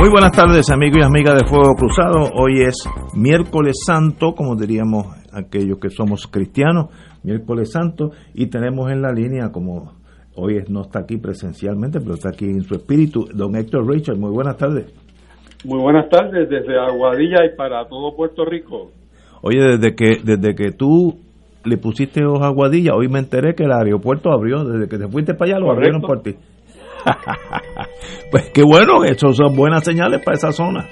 Muy buenas tardes amigos y amigas de Fuego Cruzado. Hoy es miércoles santo, como diríamos aquellos que somos cristianos, miércoles santo, y tenemos en la línea, como hoy no está aquí presencialmente, pero está aquí en su espíritu, don Héctor Richard. Muy buenas tardes. Muy buenas tardes desde Aguadilla y para todo Puerto Rico. Oye, desde que, desde que tú le pusiste ojos a Aguadilla, hoy me enteré que el aeropuerto abrió, desde que te fuiste para allá lo abrieron por ti. pues qué bueno, eso son buenas señales para esa zona.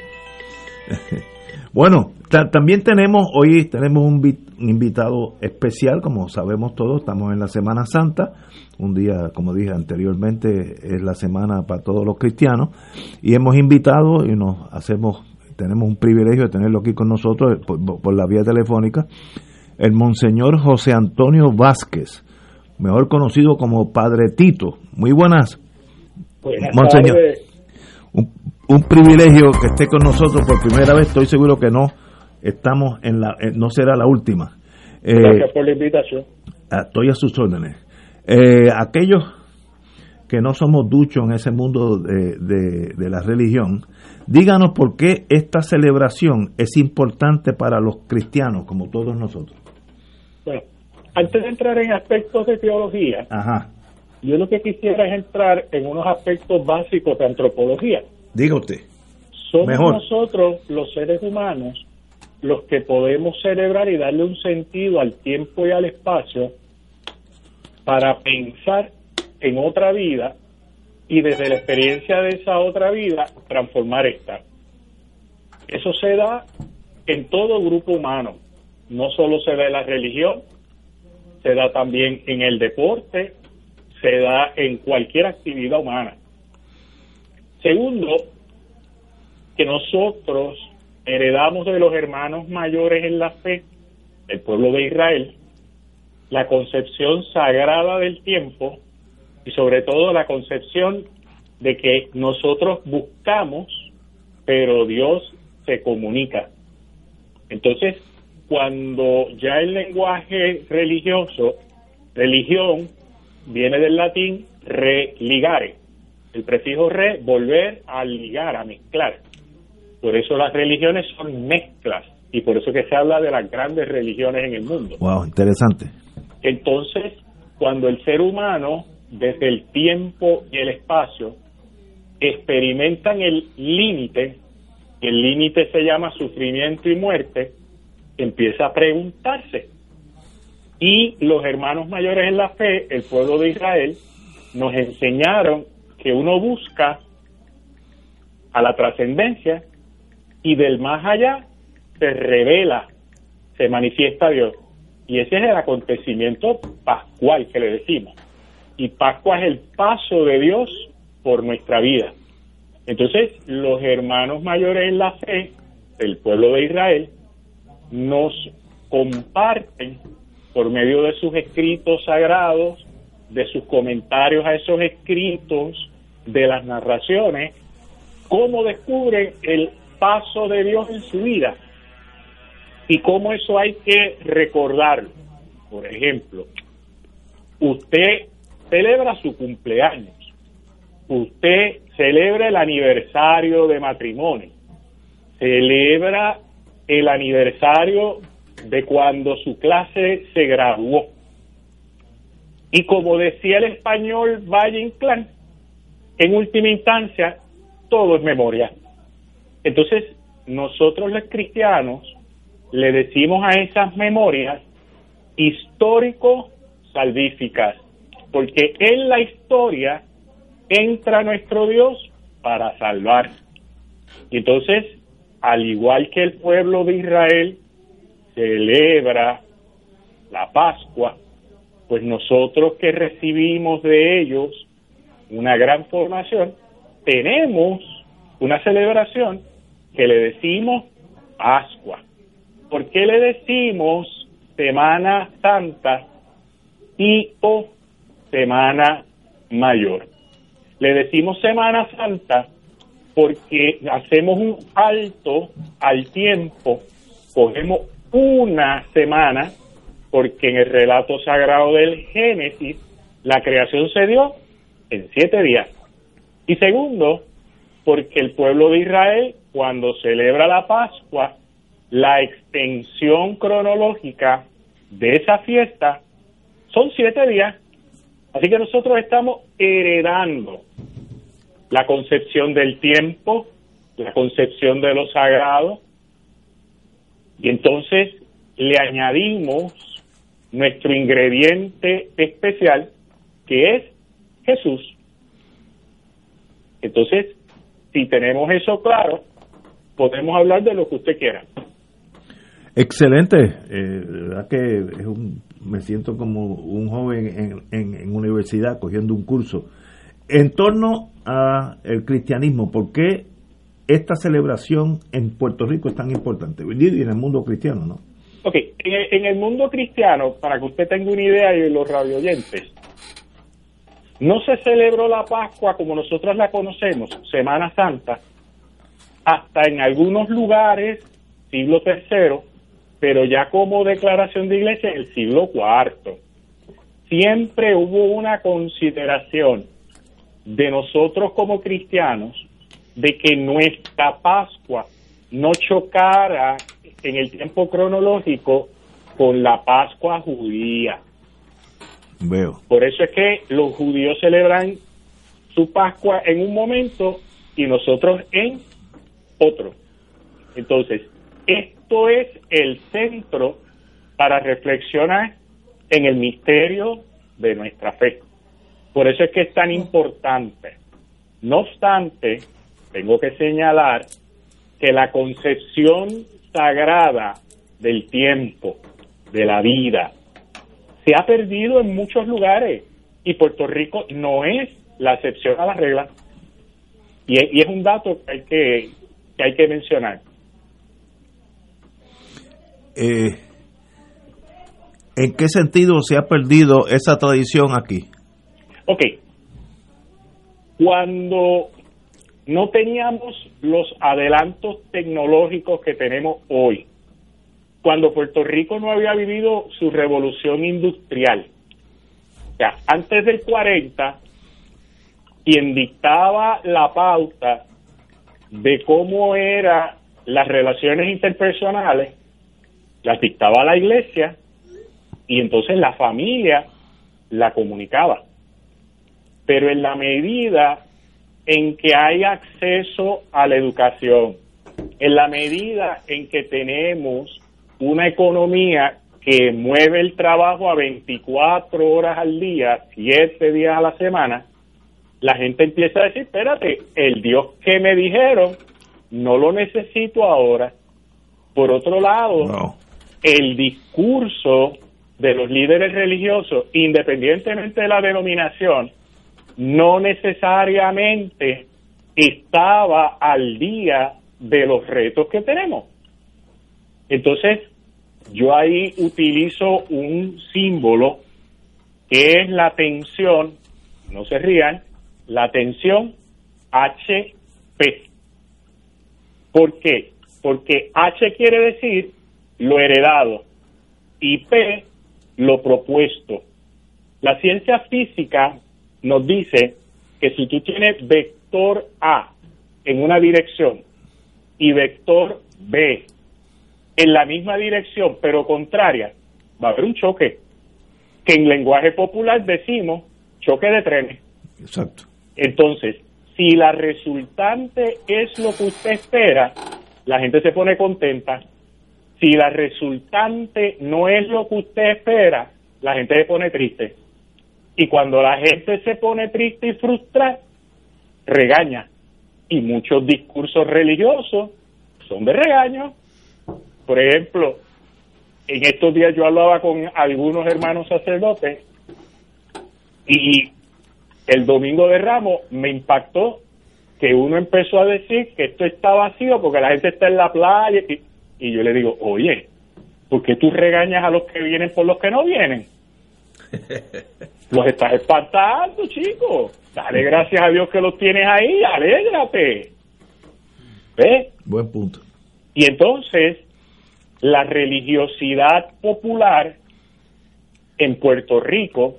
bueno, también tenemos, hoy tenemos un, invitado especial, como sabemos todos, estamos en la Semana Santa, un día, como dije anteriormente, es la semana para todos los cristianos, y hemos invitado y nos hacemos, tenemos un privilegio de tenerlo aquí con nosotros por, por la vía telefónica, el Monseñor José Antonio Vázquez, mejor conocido como Padre Tito. Muy buenas. Monseñor, un, privilegio que esté con nosotros por primera vez. Estoy seguro que no estamos en la, eh, no será la última. Eh, Gracias por la invitación. Estoy a sus órdenes. Eh, aquellos que no somos duchos en ese mundo de, de, la religión, díganos por qué esta celebración es importante para los cristianos, como todos nosotros. Bueno, antes de entrar en aspectos de teología, Ajá. Yo lo que quisiera es entrar en unos aspectos básicos de antropología. Diga usted. Somos nosotros, los seres humanos, los que podemos celebrar y darle un sentido al tiempo y al espacio para pensar en otra vida y desde la experiencia de esa otra vida transformar esta. Eso se da en todo grupo humano, no solo se da en la religión, se da también en el deporte, se da en cualquier actividad humana. Segundo, que nosotros heredamos de los hermanos mayores en la fe, el pueblo de Israel, la concepción sagrada del tiempo y sobre todo la concepción de que nosotros buscamos, pero Dios se comunica. Entonces, cuando ya el lenguaje religioso, religión, viene del latín religare. El prefijo re, volver a ligar, a mezclar. Por eso las religiones son mezclas y por eso que se habla de las grandes religiones en el mundo. Wow, interesante. Entonces, cuando el ser humano, desde el tiempo y el espacio, experimentan el límite, el límite se llama sufrimiento y muerte, empieza a preguntarse, y los hermanos mayores en la fe, el pueblo de Israel, nos enseñaron que uno busca a la trascendencia y del más allá se revela, se manifiesta Dios. Y ese es el acontecimiento pascual que le decimos. Y Pascua es el paso de Dios por nuestra vida. Entonces, los hermanos mayores en la fe, el pueblo de Israel, nos comparten por medio de sus escritos sagrados, de sus comentarios a esos escritos, de las narraciones, cómo descubre el paso de Dios en su vida y cómo eso hay que recordarlo. Por ejemplo, usted celebra su cumpleaños usted celebra el aniversario de matrimonio, celebra el aniversario de cuando su clase se graduó. Y como decía el español Valle Inclán, en última instancia, todo es memoria. Entonces, nosotros los cristianos le decimos a esas memorias histórico-salvíficas, porque en la historia entra nuestro Dios para salvar. Entonces, al igual que el pueblo de Israel celebra la Pascua, pues nosotros que recibimos de ellos una gran formación, tenemos una celebración que le decimos Pascua. ¿Por qué le decimos Semana Santa y o Semana Mayor? Le decimos Semana Santa porque hacemos un alto al tiempo, cogemos una semana, porque en el relato sagrado del Génesis la creación se dio en siete días. Y segundo, porque el pueblo de Israel, cuando celebra la Pascua, la extensión cronológica de esa fiesta son siete días. Así que nosotros estamos heredando la concepción del tiempo, la concepción de lo sagrado, y entonces le añadimos nuestro ingrediente especial, que es Jesús. Entonces, si tenemos eso claro, podemos hablar de lo que usted quiera. Excelente, eh, verdad que es un, me siento como un joven en, en, universidad cogiendo un curso. En torno a el cristianismo, ¿por qué esta celebración en Puerto Rico es tan importante? Y en el mundo cristiano, ¿no? Ok, en el, en el mundo cristiano, para que usted tenga una idea y los radioyentes, no se celebró la Pascua como nosotros la conocemos, Semana Santa, hasta en algunos lugares, siglo III, pero ya como declaración de iglesia, el siglo IV. Siempre hubo una consideración de nosotros como cristianos de que nuestra Pascua no chocara en el tiempo cronológico con la Pascua judía. Veo. Por eso es que los judíos celebran su Pascua en un momento y nosotros en otro. Entonces, esto es el centro para reflexionar en el misterio de nuestra fe. Por eso es que es tan importante. No obstante, tengo que señalar que la concepción sagrada del tiempo, de la vida, se ha perdido en muchos lugares y Puerto Rico no es la excepción a la regla. Y, es un dato que hay que, que, hay que mencionar. Eh, ¿En qué sentido se ha perdido esa tradición aquí? Ok. Cuando no teníamos los adelantos tecnológicos que tenemos hoy, cuando Puerto Rico no había vivido su revolución industrial. O sea, antes del 40, quien dictaba la pauta de cómo eran las relaciones interpersonales, las dictaba la iglesia y entonces la familia la comunicaba. Pero en la medida en que hay acceso a la educación, en la medida en que tenemos una economía que mueve el trabajo a 24 horas al día, 7 días a la semana, la gente empieza a decir, espérate, el Dios que me dijeron, no lo necesito ahora. Por otro lado, el discurso de los líderes religiosos, independientemente de la denominación, no necesariamente estaba al día de los retos que tenemos. Entonces, yo ahí utilizo un símbolo que es la tensión, no se rían, la tensión HP. ¿Por qué? Porque H quiere decir lo heredado y P lo propuesto. La ciencia física nos dice que si tú tienes vector A en una dirección y vector B en la misma dirección pero contraria, va a haber un choque, que en lenguaje popular decimos choque de trenes. Exacto. Entonces, si la resultante es lo que usted espera, la gente se pone contenta. Si la resultante no es lo que usted espera, la gente se pone triste. Y cuando la gente se pone triste y frustrada, regaña. Y muchos discursos religiosos son de regaño. Por ejemplo, en estos días yo hablaba con algunos hermanos sacerdotes y el domingo de Ramos me impactó que uno empezó a decir que esto está vacío porque la gente está en la playa y, yo le digo, oye, ¿por qué tú regañas a los que vienen por los que no vienen? Los estás espantando, chicos. Dale gracias a Dios que los tienes ahí, alégrate. ¿Ves? Buen punto. Y entonces, la religiosidad popular en Puerto Rico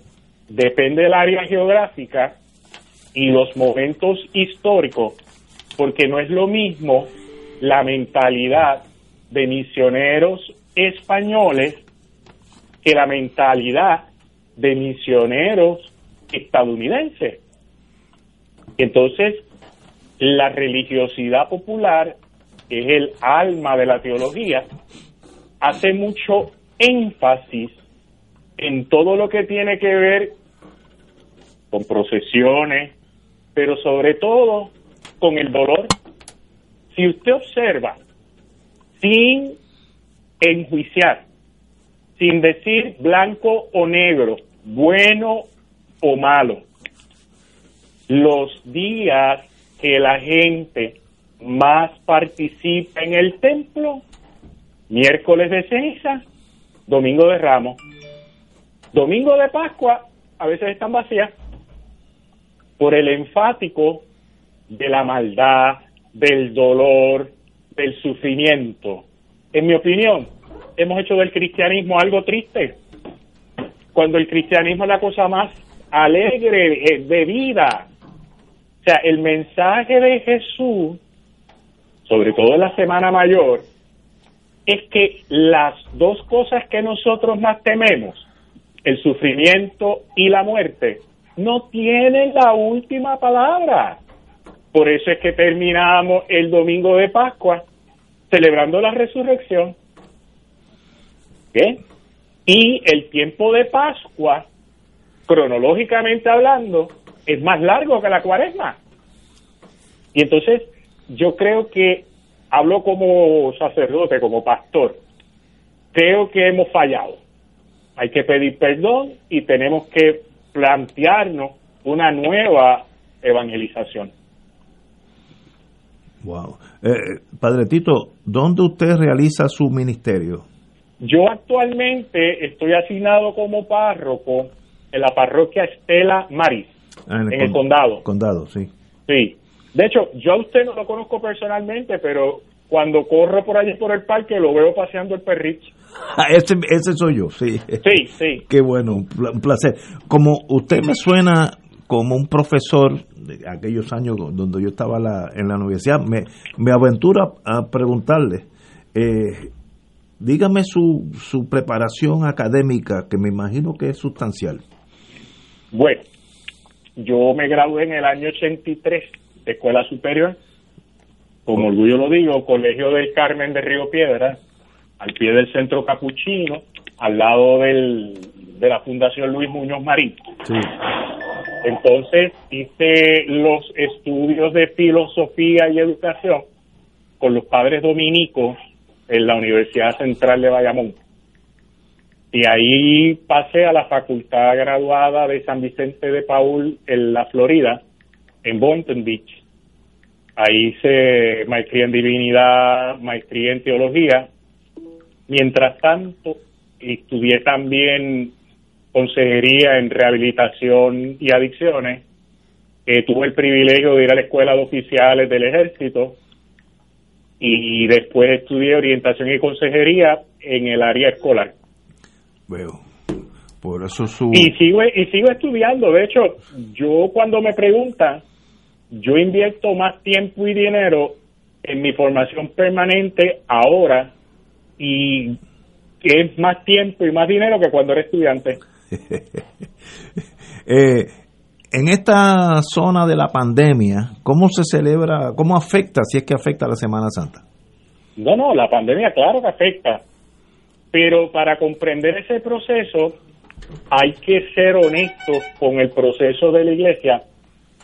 depende del área geográfica y los momentos históricos, porque no es lo mismo la mentalidad de misioneros españoles que la mentalidad de misioneros estadounidenses. Entonces, la religiosidad popular, que es el alma de la teología, hace mucho énfasis en todo lo que tiene que ver con procesiones, pero sobre todo con el dolor. Si usted observa, sin enjuiciar, sin decir blanco o negro, bueno o malo, los días que la gente más participa en el templo, miércoles de ceniza, domingo de ramos, domingo de Pascua, a veces están vacías, por el enfático de la maldad, del dolor, del sufrimiento. En mi opinión, hemos hecho del cristianismo algo triste, cuando el cristianismo es la cosa más alegre de vida. O sea, el mensaje de Jesús, sobre todo en la Semana Mayor, es que las dos cosas que nosotros más tememos, el sufrimiento y la muerte, no tienen la última palabra. Por eso es que terminamos el domingo de Pascua celebrando la resurrección. ¿Qué? Y el tiempo de Pascua, cronológicamente hablando, es más largo que la cuaresma. Y entonces yo creo que hablo como sacerdote, como pastor, creo que hemos fallado. Hay que pedir perdón y tenemos que plantearnos una nueva evangelización. Wow. Eh, Padre Tito, ¿dónde usted realiza su ministerio? Yo actualmente estoy asignado como párroco en la parroquia Estela Maris, ah, en, el, condado. Condado, sí. Sí. De hecho, yo a usted no lo conozco personalmente, pero cuando corro por allí por el parque lo veo paseando el perrito. Ah, ese, ese soy yo, sí. Sí, sí. Qué bueno, un placer. Como usted me suena como un profesor de aquellos años donde yo estaba en la universidad, me, me aventura a preguntarle, eh, dígame su, su preparación académica, que me imagino que es sustancial. Bueno, yo me gradué en el año 83 de Escuela Superior, con orgullo lo digo, Colegio del Carmen de Río Piedra, al pie del Centro Capuchino, al lado del, de la Fundación Luis Muñoz Marín. Entonces hice los estudios de filosofía y educación con los padres dominicos en la Universidad Central de Bayamón. Y ahí pasé a la facultad graduada de San Vicente de Paul en la Florida, en Boynton Beach. Ahí hice maestría en divinidad, maestría en teología. Mientras tanto, estudié también consejería en rehabilitación y adicciones. tuve el privilegio de ir a la escuela de oficiales del ejército y después estudié orientación y consejería en el área escolar. Veo. Por eso su... Y sigo, y sigo estudiando. De hecho, yo cuando me preguntan, yo invierto más tiempo y dinero en mi formación permanente ahora y es más tiempo y más dinero que cuando era estudiante. eh, en esta zona de la pandemia, ¿cómo se celebra, cómo afecta, si es que afecta a la Semana Santa? No, no, la pandemia claro que afecta, pero para comprender ese proceso hay que ser honestos con el proceso de la iglesia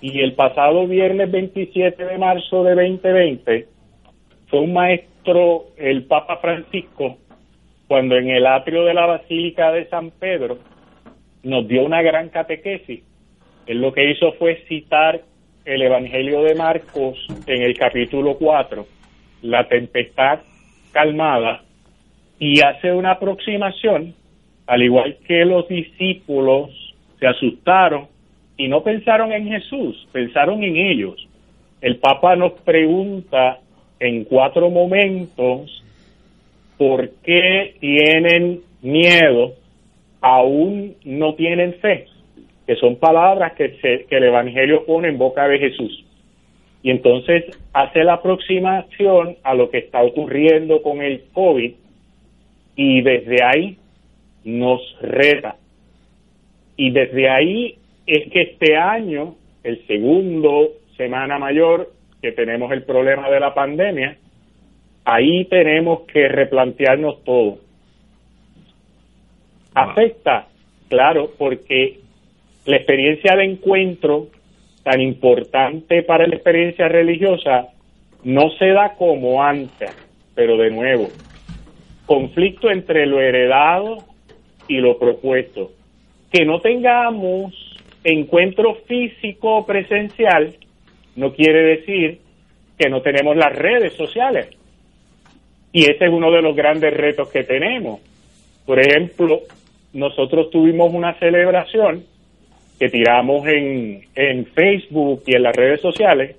y el pasado viernes 27 de marzo de 2020 fue un maestro, el Papa Francisco, cuando en el atrio de la Basílica de San Pedro nos dio una gran catequesis. Él lo que hizo fue citar el Evangelio de Marcos en el capítulo 4, la tempestad calmada, y hace una aproximación, al igual que los discípulos se asustaron y no pensaron en Jesús, pensaron en ellos. El Papa nos pregunta en cuatro momentos por qué tienen miedo, aún no tienen fe, que son palabras que, que el Evangelio pone en boca de Jesús. Y entonces hace la aproximación a lo que está ocurriendo con el COVID y desde ahí nos reta. Y desde ahí es que este año, el segundo Semana Mayor, que tenemos el problema de la pandemia, ahí tenemos que replantearnos todo. Afecta, claro, porque la experiencia de encuentro tan importante para la experiencia religiosa no se da como antes, pero de nuevo, conflicto entre lo heredado y lo propuesto. Que no tengamos encuentro físico presencial no quiere decir que no tenemos las redes sociales. Y ese es uno de los grandes retos que tenemos. Por ejemplo, nosotros tuvimos una celebración que amos en, en Facebook y en las redes sociales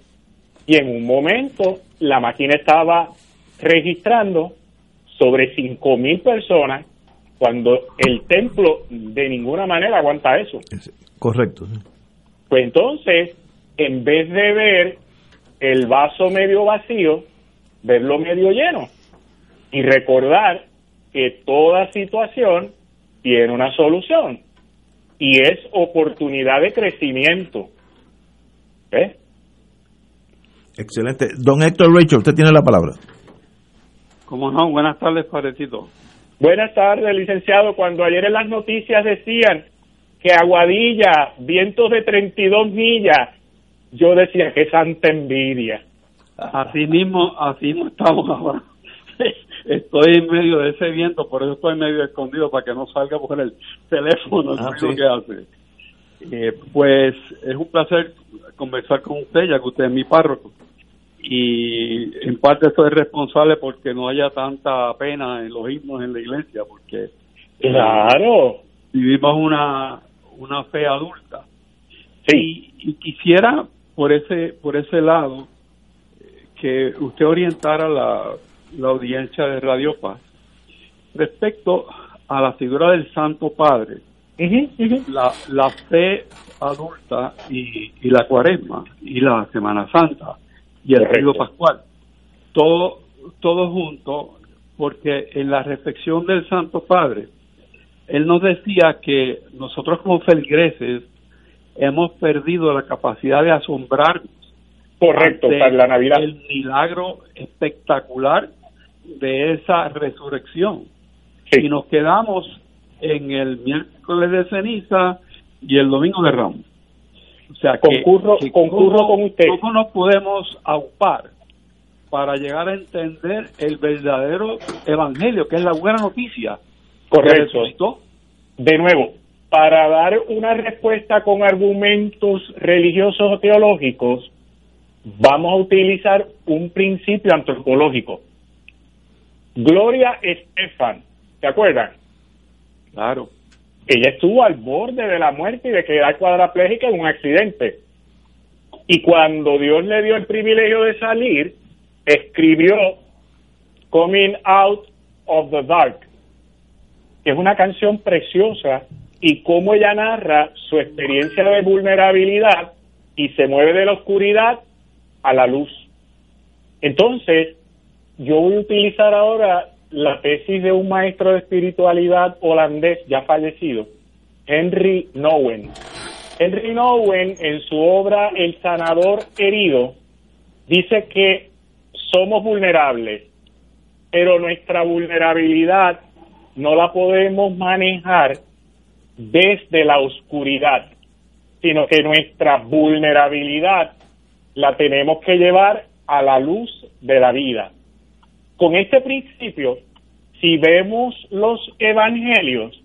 y en un momento la máquina estaba registrando sobre 5.000 personas cuando el templo de ninguna manera aguanta eso. Correcto. Pues entonces, en vez de ver el vaso medio vacío, verlo medio lleno y recordar que toda situación tiene una solución y es oportunidad de crecimiento. ¿Eh? Excelente. Don Héctor Rachel, usted tiene la palabra. Como no, buenas tardes, Parecito. Buenas tardes, licenciado. Cuando ayer en las noticias decían que Aguadilla, vientos de 32 millas, yo decía que santa envidia. Así mismo, así no estamos ahora. Estoy en medio de ese viento, por eso estoy medio escondido para que no salga por el teléfono ah, que hace. Eh, pues es un placer conversar con usted, ya que usted es mi párroco. Y en parte estoy responsable porque no haya tanta pena en los himnos en la iglesia, porque claro vivimos una una fe adulta. Sí. Y, y quisiera por ese por ese lado que usted orientara la, la audiencia de Radio Paz. Respecto a la figura del Santo Padre, La, la fe adulta y, y, la cuaresma y la Semana Santa y el río pascual, todo, todo junto, porque en la reflexión del Santo Padre, él nos decía que nosotros como feligreses hemos perdido la capacidad de asombrarnos Correcto, para la Navidad. El milagro espectacular de esa resurrección. Y nos quedamos en el miércoles de ceniza y el domingo de Ramos. O sea, concurro, concurro con usted. ¿Cómo nos podemos aupar para llegar a entender el verdadero evangelio, que es la buena noticia? Correcto. De nuevo, para dar una respuesta con argumentos religiosos o teológicos, vamos a utilizar un principio antropológico. Gloria Estefan, ¿te acuerdan? Claro. Ella estuvo al borde de la muerte y de quedar cuadraplégica en un accidente. Y cuando Dios le dio el privilegio de salir, escribió Coming Out of the Dark, que es una canción preciosa y cómo ella narra su experiencia de vulnerabilidad y se mueve de la oscuridad a la luz. Entonces, yo voy a utilizar ahora la tesis de un maestro de espiritualidad holandés ya fallecido, Henry Nowen. Henry Nowen, en su obra El sanador herido, dice que somos vulnerables, pero nuestra vulnerabilidad no la podemos manejar desde la oscuridad, sino que nuestra vulnerabilidad la tenemos que llevar a la luz de la vida. Con este principio, si vemos los evangelios,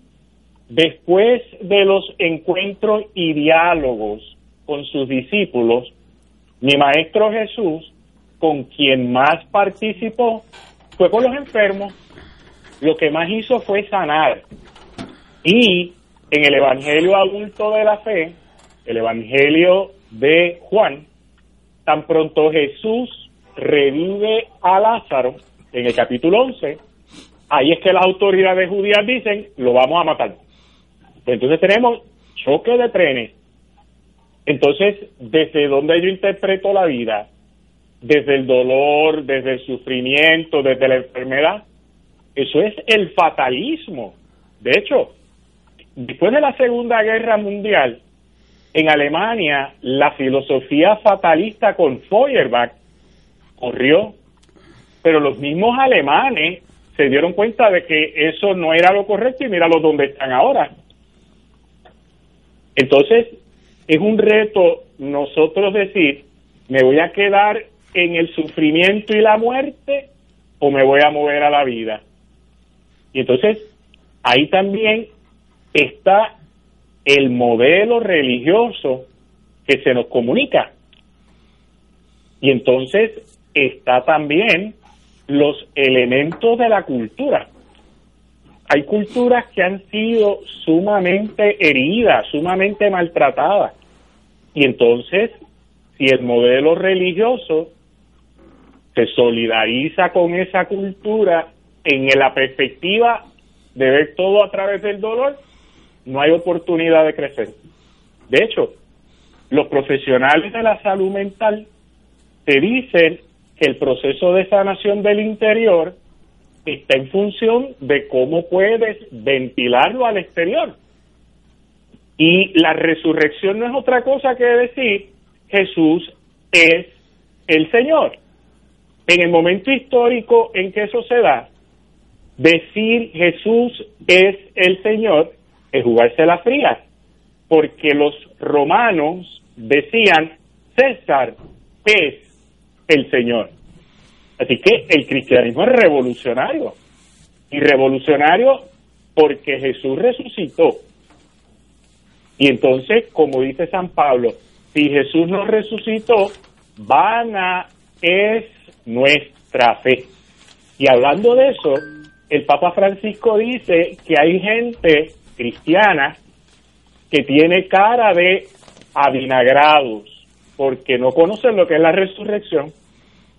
después de los encuentros y diálogos con sus discípulos, mi maestro Jesús, con quien más participó, fue con los enfermos. Lo que más hizo fue sanar. Y en el Evangelio adulto de la fe, el Evangelio de Juan, tan pronto Jesús revive a Lázaro en el capítulo 11, ahí es que las autoridades judías dicen, lo vamos a matar. Entonces tenemos choque de trenes. Entonces, ¿desde donde yo interpreto la vida? Desde el dolor, desde el sufrimiento, desde la enfermedad. Eso es el fatalismo. De hecho, después de la Segunda Guerra Mundial, en Alemania, la filosofía fatalista con Feuerbach corrió, pero los mismos alemanes se dieron cuenta de que eso no era lo correcto y míralo donde están ahora. Entonces, es un reto nosotros decir, me voy a quedar en el sufrimiento y la muerte o me voy a mover a la vida. Y entonces, ahí también está el modelo religioso que se nos comunica. Y entonces está también los elementos de la cultura. Hay culturas que han sido sumamente heridas, sumamente maltratadas. Y entonces, si el modelo religioso se solidariza con esa cultura en la perspectiva de ver todo a través del dolor, no hay oportunidad de crecer. De hecho, los profesionales de la salud mental te dicen el proceso de sanación del interior está en función de cómo puedes ventilarlo al exterior. Y la resurrección no es otra cosa que decir Jesús es el Señor. En el momento histórico en que eso se da, decir Jesús es el Señor es jugarse la fría, porque los romanos decían César es el Señor. Así que el cristianismo es revolucionario. Y revolucionario porque Jesús resucitó. Y entonces, como dice San Pablo, si Jesús no resucitó, vana es nuestra fe. Y hablando de eso, el Papa Francisco dice que hay gente cristiana que tiene cara de avinagrados, porque no conocen lo que es la resurrección.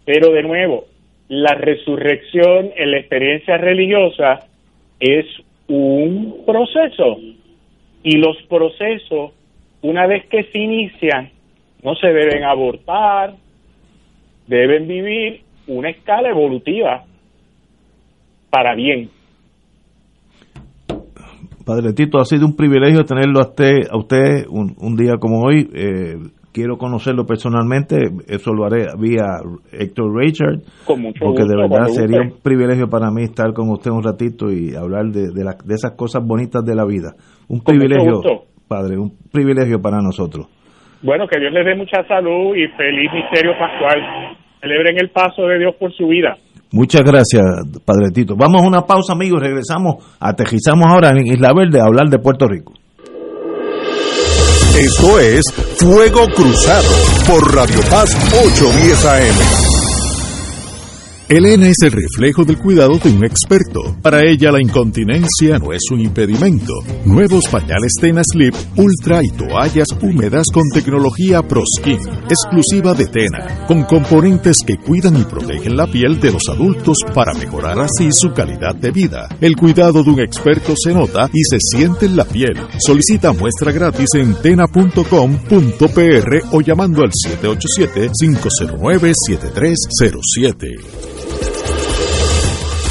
Pero de nuevo, la resurrección en la experiencia religiosa es un proceso. Y los procesos, una vez que se inician, no se deben abortar, deben vivir una escala evolutiva para bien. Padre Tito, ha sido un privilegio tenerlo a usted, a usted un, día como hoy. Eh, quiero conocerlo personalmente, eso lo haré vía Héctor Richard, porque de verdad sería un privilegio para mí estar con usted un ratito y hablar de, de, de esas cosas bonitas de la vida. Un privilegio, Padre, un privilegio para nosotros. Bueno, que Dios les dé mucha salud y feliz misterio pascual. Celebren el paso de Dios por su vida. Muchas gracias, Padre Tito. Vamos a una pausa, amigos. Regresamos, aterrizamos ahora en Isla Verde a hablar de Puerto Rico. Esto es Fuego Cruzado por Radio Paz 810 AM. Elena es el reflejo del cuidado de un experto. Para ella la incontinencia no es un impedimento. Nuevos pañales Tena Slip Ultra y toallas húmedas con tecnología ProSkin, exclusiva de Tena, con componentes que cuidan y protegen la piel de los adultos para mejorar así su calidad de vida. El cuidado de un experto se nota y se siente en la piel. Solicita muestra gratis en tena.com.pr o llamando al 787 509 7307.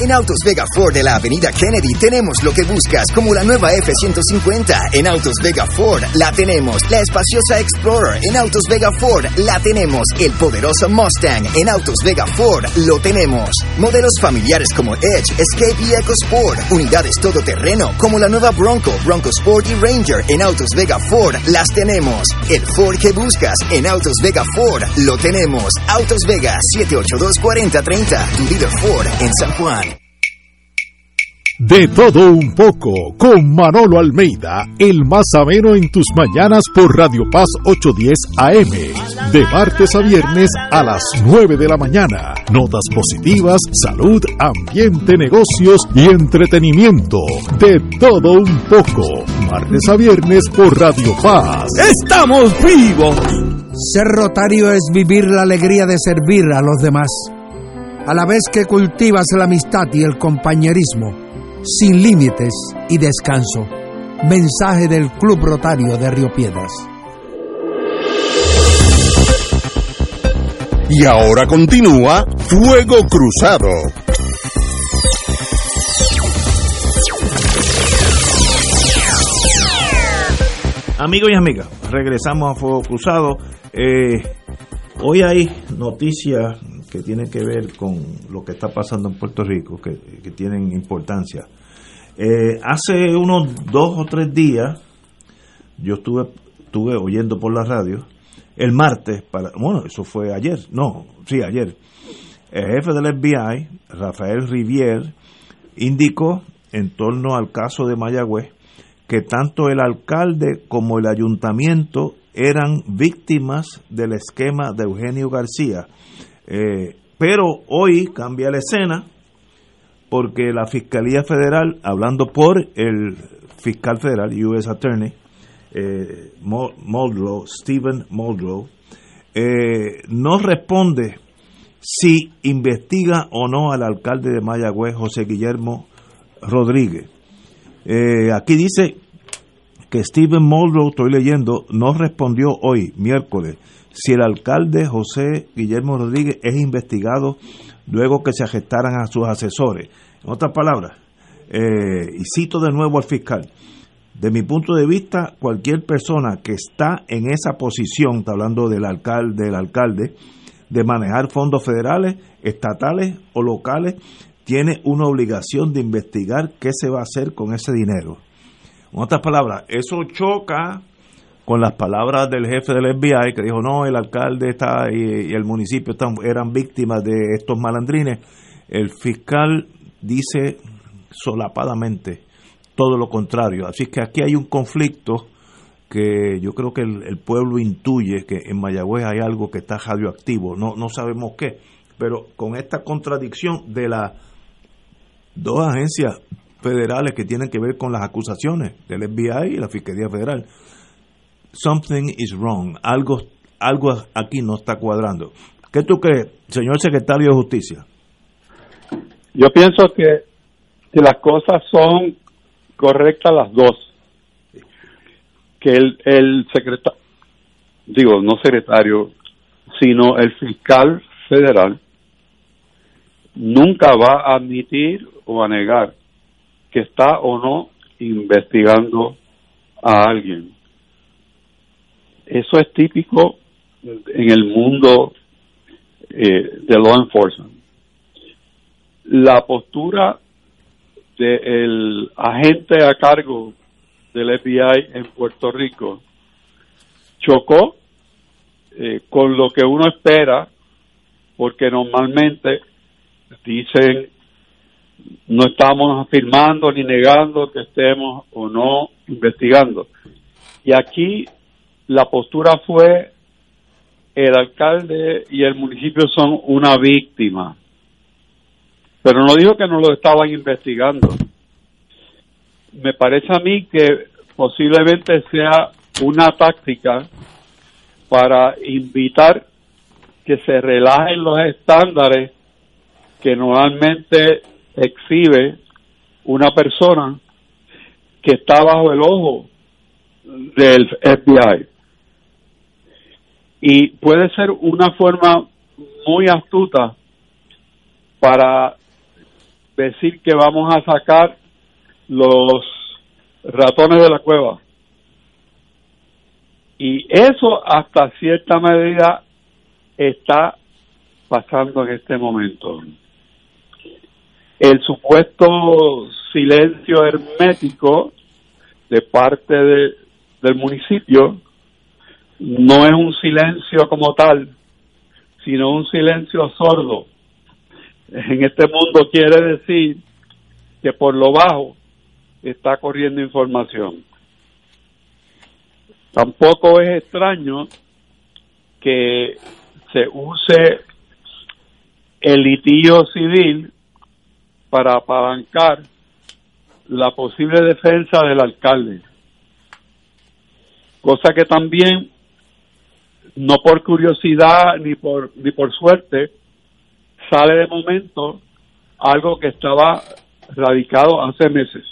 En Autos Vega Ford de la Avenida Kennedy tenemos lo que buscas, como la nueva F-150. En Autos Vega Ford la tenemos. La espaciosa Explorer. En Autos Vega Ford la tenemos. El poderoso Mustang. En Autos Vega Ford lo tenemos. Modelos familiares como Edge, Escape y EcoSport. Unidades todoterreno como la nueva Bronco, Bronco Sport y Ranger. En Autos Vega Ford las tenemos. El Ford que buscas en Autos Vega Ford lo tenemos. Autos Vega 782-4030. Tu líder Ford en San Juan. De todo un poco, con Manolo Almeida, el más ameno en tus mañanas por Radio Paz 810 AM, de martes a viernes a las 9 de la mañana. Notas positivas, salud, ambiente, negocios y entretenimiento. De todo un poco, martes a viernes por Radio Paz. ¡Estamos vivos! Ser rotario es vivir la alegría de servir a los demás, a la vez que cultivas la amistad y el compañerismo sin límites y descanso. Mensaje del Club Rotario de Río Piedras. Y ahora continúa Fuego Cruzado. Amigos y amigas, regresamos a Fuego Cruzado. Eh, hoy hay noticias que tienen que ver con lo que está pasando en Puerto Rico, que, tienen importancia. Eh, hace unos dos o tres días, yo estuve, estuve oyendo por la radio, el martes, para, bueno, eso fue ayer, no, sí, ayer, el jefe del FBI, Rafael Rivier, indicó en torno al caso de Mayagüez que tanto el alcalde como el ayuntamiento eran víctimas del esquema de Eugenio García eh, pero hoy cambia la escena porque la Fiscalía Federal, hablando por el fiscal federal, U.S. Attorney, eh, Muldrow, Stephen Muldrow, eh, no responde si investiga o no al alcalde de Mayagüez, José Guillermo Rodríguez. Eh, aquí dice que Stephen Muldrow, estoy leyendo, no respondió hoy, miércoles, si el alcalde José Guillermo Rodríguez es investigado luego que se agestaran a sus asesores. En otras palabras, eh, y cito de nuevo al fiscal, de mi punto de vista, cualquier persona que está en esa posición, está hablando del alcalde, del alcalde, de manejar fondos federales, estatales o locales, tiene una obligación de investigar qué se va a hacer con ese dinero. En otras palabras, eso choca con las palabras del jefe del FBI que dijo no el alcalde está y, el municipio están, eran víctimas de estos malandrines el fiscal dice solapadamente todo lo contrario. Así que aquí hay un conflicto que yo creo que el, pueblo intuye que en Mayagüez hay algo que está radioactivo. No no sabemos qué. Pero con esta contradicción de las dos agencias federales que tienen que ver con las acusaciones del FBI y la Fiscalía Federal something is wrong, algo, algo aquí no está cuadrando. ¿Qué tú crees, señor secretario de Justicia? Yo pienso que, que las cosas son correctas las dos. Que el, el secretario, digo, no secretario, sino el fiscal federal nunca va a admitir o a negar que está o no investigando a alguien. Eso es típico en el mundo eh, de law enforcement. La postura del agente a cargo del FBI en Puerto Rico chocó eh, con lo que uno espera, porque normalmente dicen no estamos afirmando ni negando que estemos o no investigando. Y aquí la postura fue el alcalde y el municipio son una víctima. Pero no dijo que no lo estaban investigando. Me parece a mí que posiblemente sea una táctica para invitar que se relajen los estándares que normalmente exhibe una persona que está bajo el ojo del FBI. Y puede ser una forma muy astuta para decir que vamos a sacar los ratones de la cueva. Y eso hasta cierta medida está pasando en este momento. El supuesto silencio hermético de parte de, del municipio no es un silencio como tal, sino un silencio sordo. En este mundo quiere decir que por lo bajo está corriendo información. Tampoco es extraño que se use el litigio civil para apalancar la posible defensa del alcalde. Cosa que también, no por curiosidad ni por, ni por suerte, sale de momento algo que estaba radicado hace meses.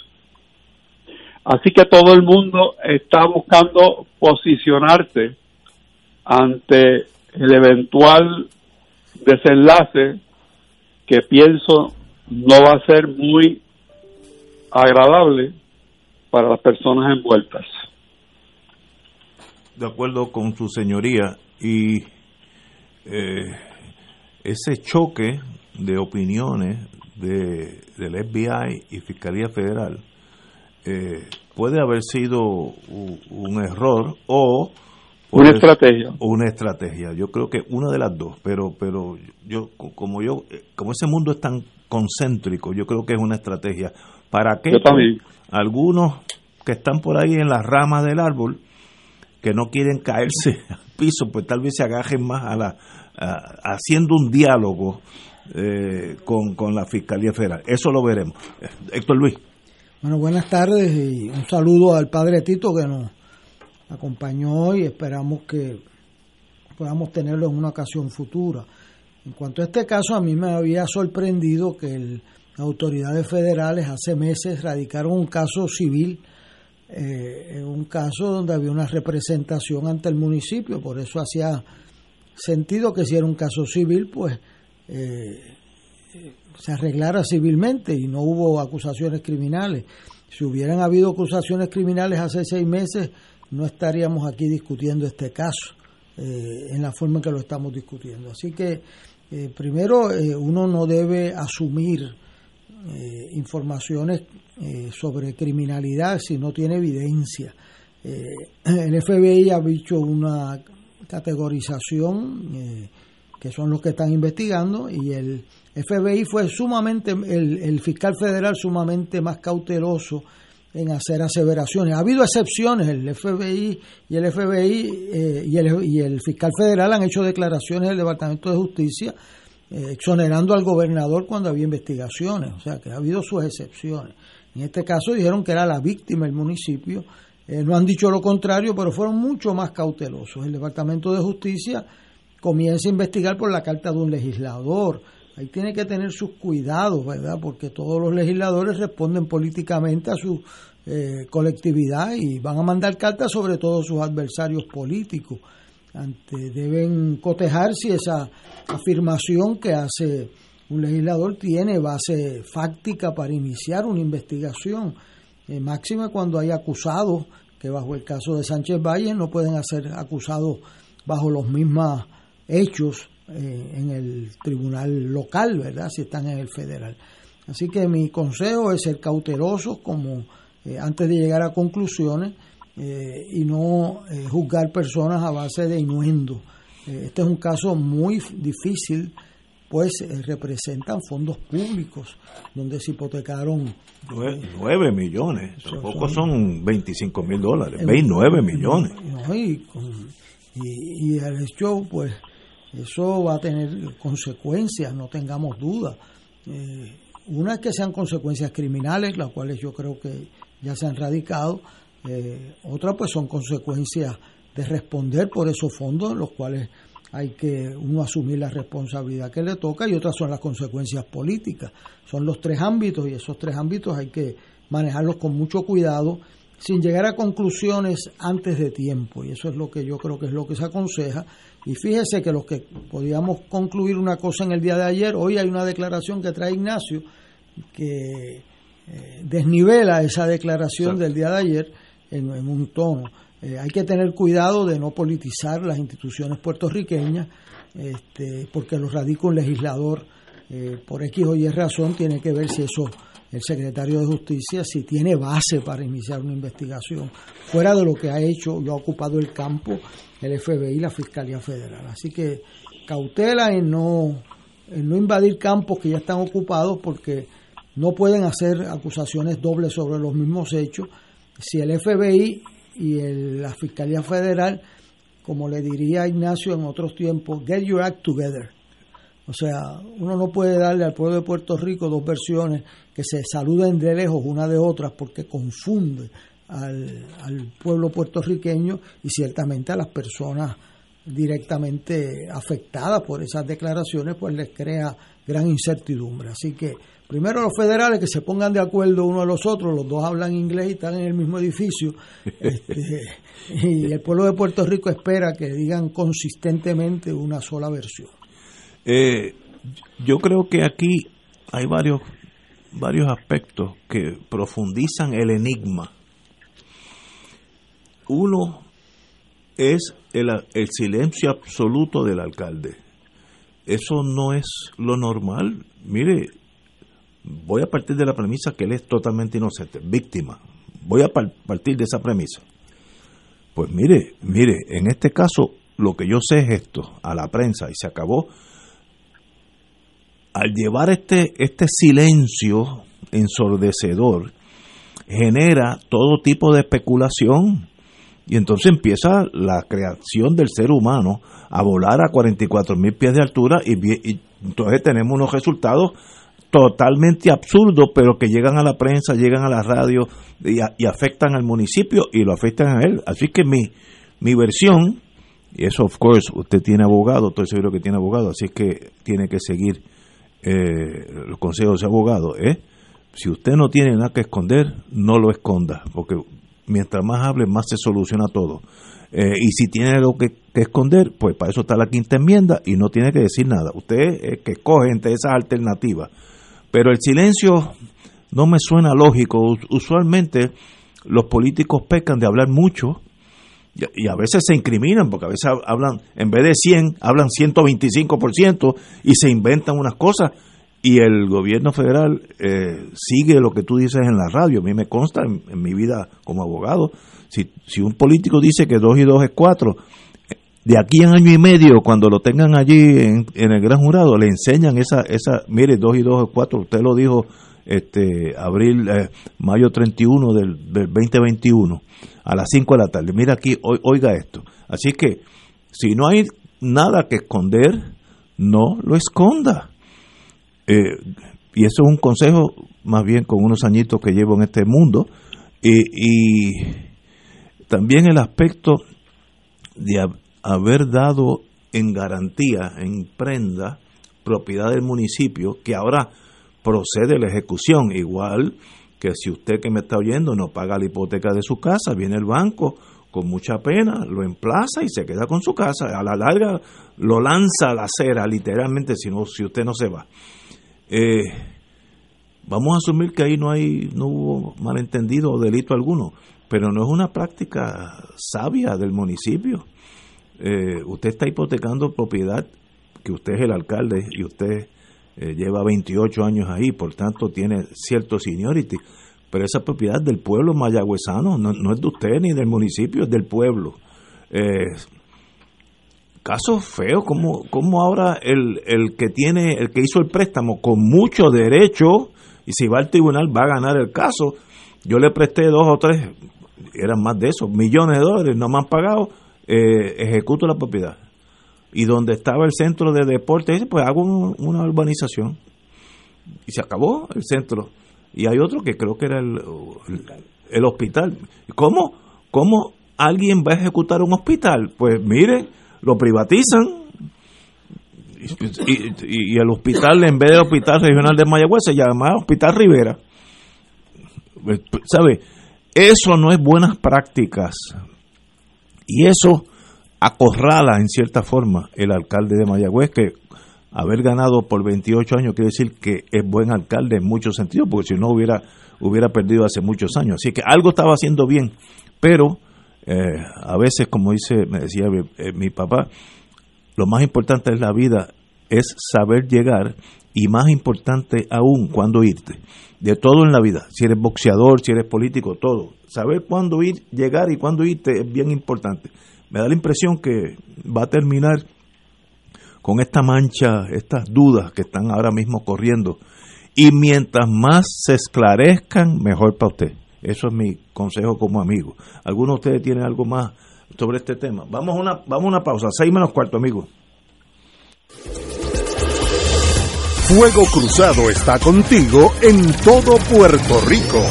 Así que todo el mundo está buscando posicionarse ante el eventual desenlace que pienso no va a ser muy agradable para las personas envueltas. De acuerdo con su señoría y eh, ese choque de opiniones de, del FBI y Fiscalía Federal eh, puede haber sido un, error o una estrategia. una estrategia. Yo creo que una de las dos pero pero yo como yo como ese mundo es tan concéntrico yo creo que es una estrategia. Para que algunos que están por ahí en las ramas del árbol que no quieren caerse al piso pues tal vez se agajen más a la haciendo un diálogo eh, con, con la fiscalía federal. Eso lo veremos. Héctor Luis. Bueno, buenas tardes y un saludo al padre Tito que nos acompañó y esperamos que podamos tenerlo en una ocasión futura. En cuanto a este caso, a mí me había sorprendido que las autoridades federales hace meses radicaron un caso civil, eh, un caso donde había una representación ante el municipio, por eso hacía sentido que si era un caso civil, pues eh, se arreglara civilmente y no hubo acusaciones criminales. Si hubieran habido acusaciones criminales hace seis meses, no estaríamos aquí discutiendo este caso eh, en la forma en que lo estamos discutiendo. Así que, eh, primero, eh, uno no debe asumir informaciones sobre criminalidad si no tiene evidencia. el FBI ha dicho una categorización que son los que están investigando y el FBI fue sumamente, el, fiscal federal sumamente más cauteloso en hacer aseveraciones. Ha habido excepciones, el FBI y el FBI eh, y, el, y, el, fiscal federal han hecho declaraciones del Departamento de Justicia eh, exonerando al gobernador cuando había investigaciones, o sea que ha habido sus excepciones. En este caso dijeron que era la víctima el municipio, eh, no han dicho lo contrario, pero fueron mucho más cautelosos. El Departamento de Justicia comienza a investigar por la carta de un legislador, ahí tiene que tener sus cuidados, ¿verdad? Porque todos los legisladores responden políticamente a su eh, colectividad y van a mandar cartas sobre todos sus adversarios políticos. Ante, deben cotejar si esa afirmación que hace un legislador tiene base fáctica para iniciar una investigación, eh, máxima cuando hay acusados que bajo el caso de Sánchez Valle no pueden ser acusados bajo los mismos hechos eh, en el tribunal local, ¿verdad? Si están en el federal. Así que mi consejo es ser cautelosos como eh, antes de llegar a conclusiones y no juzgar personas a base de inuendo. Este es un caso muy difícil pues eh, representan fondos públicos donde se hipotecaron 9 millones, tampoco son 25 mil dólares, 29 millones. y, y, el hecho, pues, eso va a tener consecuencias, no tengamos duda. Eh, una es que sean consecuencias criminales, las cuales yo creo que ya se han radicado. Eh, otra, pues, son consecuencias de responder por esos fondos, los cuales hay que uno asumir la responsabilidad que le toca y otras son las consecuencias políticas. Son los tres ámbitos y esos tres ámbitos hay que manejarlos con mucho cuidado sin llegar a conclusiones antes de tiempo. Y eso es lo que yo creo que es lo que se aconseja. Y fíjese que los que podíamos concluir una cosa en el día de ayer, hoy hay una declaración que trae Ignacio que eh, desnivela esa declaración del día de ayer en un tono eh, hay que tener cuidado de no politizar las instituciones puertorriqueñas, este, porque lo radica un legislador eh, por X o Y razón, tiene que ver si eso, el secretario de Justicia, si tiene base para iniciar una investigación, fuera de lo que ha hecho y ha ocupado el campo el FBI y la Fiscalía Federal. Así que cautela en no, en no invadir campos que ya están ocupados, porque no pueden hacer acusaciones dobles sobre los mismos hechos. Si el FBI y la Fiscalía Federal, como le diría Ignacio en otros tiempos, get your act together. O sea, uno no puede darle al pueblo de Puerto Rico dos versiones que se saluden de lejos una de otras porque confunde al, al pueblo puertorriqueño y ciertamente a las personas directamente afectadas por esas declaraciones, pues les crea gran incertidumbre. Así que primero los federales que se pongan de acuerdo uno a los otros, los dos hablan inglés y están en el mismo edificio, este, y el pueblo de Puerto Rico espera que digan consistentemente una sola versión. Eh, yo creo que aquí hay varios, varios aspectos que profundizan el enigma. Uno es el, el silencio absoluto del alcalde. Eso no es lo normal. Mire, voy a partir de la premisa que él es totalmente inocente, víctima. Voy a partir de esa premisa. Pues mire, mire, en este caso lo que yo sé es esto, a la prensa, y se acabó. Al llevar este, este silencio ensordecedor, genera todo tipo de especulación. Y entonces empieza la creación del ser humano a volar a 44 mil pies de altura y, y, entonces tenemos unos resultados totalmente absurdos, pero que llegan a la prensa, llegan a la radio y, afectan al municipio y lo afectan a él. Así que mi, mi versión, y eso of course usted tiene abogado, estoy seguro que tiene abogado, así que tiene que seguir eh, los consejos de abogado, ¿eh? si usted no tiene nada que esconder, no lo esconda, porque mientras más hable, más se soluciona todo. Eh, y si tiene algo que, esconder, pues para eso está la quinta enmienda y no tiene que decir nada. Usted que escoge entre esas alternativas. Pero el silencio no me suena lógico. Usualmente los políticos pecan de hablar mucho y a veces se incriminan porque a veces hablan, en vez de 100, hablan 125% y se inventan unas cosas y el gobierno federal eh, sigue lo que tú dices en la radio. A mí me consta en, mi vida como abogado. Si, si un político dice que 2 y 2 es 4, de aquí a año y medio, cuando lo tengan allí en, el gran jurado, le enseñan esa, esa mire, 2 y 2 es 4, usted lo dijo este abril, eh, mayo 31 del, del 2021, a las 5 de la tarde. Mira aquí, oiga esto. Así que, si no hay nada que esconder, no lo esconda eh, y eso es un consejo más bien con unos añitos que llevo en este mundo. y también el aspecto de haber dado en garantía, en prenda, propiedad del municipio, que ahora procede la ejecución, igual que si usted que me está oyendo no paga la hipoteca de su casa, viene el banco con mucha pena, lo emplaza y se queda con su casa, a la larga lo lanza a la acera, literalmente, si, no, si usted no se va. Eh, vamos a asumir que ahí no hay no hubo malentendido o delito alguno, pero no es una práctica sabia del municipio. Eh, usted está hipotecando propiedad que usted es el alcalde y usted eh, lleva 28 años ahí, por tanto tiene cierto seniority, pero esa propiedad del pueblo mayagüezano no, no es de usted ni del municipio, es del pueblo. Caso feo, como, como ahora el, el que tiene, el que hizo el préstamo con mucho derecho, y si va al tribunal va a ganar el caso. Yo le presté dos o tres, eran más de eso, millones de dólares, no me han pagado, eh, ejecuto la propiedad. Y donde estaba el centro de deporte, pues hago una urbanización. Y se acabó el centro. Y hay otro que creo que era el, el, hospital. ¿Cómo, ¿Cómo alguien va a ejecutar un hospital? Pues mire, lo privatizan y, el hospital, en vez de Hospital Regional de Mayagüez, se llama Hospital Rivera. ¿Sabe? Eso no es buenas prácticas. Y eso acorrala en cierta forma el alcalde de Mayagüez, que haber ganado por 28 años quiere decir que es buen alcalde en muchos sentidos, porque si no hubiera, hubiera perdido hace muchos años. Así que algo estaba haciendo bien, pero eh, a veces, como dice, me decía eh, mi papá, lo más importante es la vida, es saber llegar y más importante aún, cuándo irte. De todo en la vida, si eres boxeador, si eres político, todo. Saber cuándo ir, llegar y cuándo irte es bien importante. Me da la impresión que va a terminar con esta mancha, estas dudas que están ahora mismo corriendo. Y mientras más se esclarezcan, mejor para usted. Eso es mi consejo como amigo. ¿Alguno de ustedes tiene algo más sobre este tema? Vamos a una, vamos una pausa. Seis menos cuarto, amigo. Fuego Cruzado está contigo en todo Puerto Rico.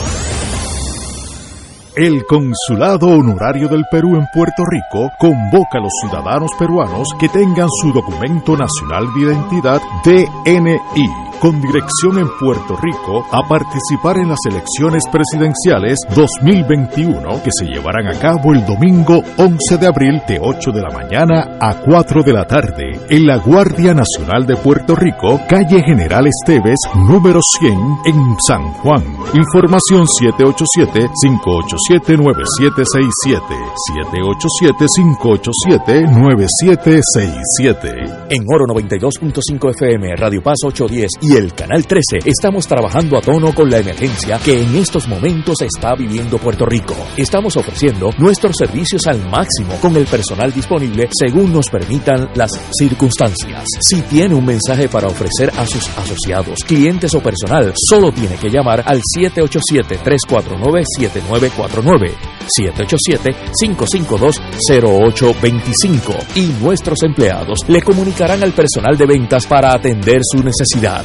El Consulado Honorario del Perú en Puerto Rico convoca a los ciudadanos peruanos que tengan su documento nacional de identidad DNI con dirección en Puerto Rico a participar en las elecciones presidenciales 2021 que se llevarán a cabo el domingo 11 de abril de 8 de la mañana a 4 de la tarde en la Guardia Nacional de Puerto Rico, calle General Esteves, número 100 en San Juan. Información 787-587-9767. 787-587-9767. En Oro 92.5 FM, Radio Paz 810 y el Canal 13 estamos trabajando a tono con la emergencia que en estos momentos está viviendo Puerto Rico. Estamos ofreciendo nuestros servicios al máximo con el personal disponible según nos permitan las circunstancias. Si tiene un mensaje para ofrecer a sus asociados, clientes o personal, solo tiene que llamar al 787-349-7949. 787-552-0825 y nuestros empleados le comunicarán al personal de ventas para atender su necesidad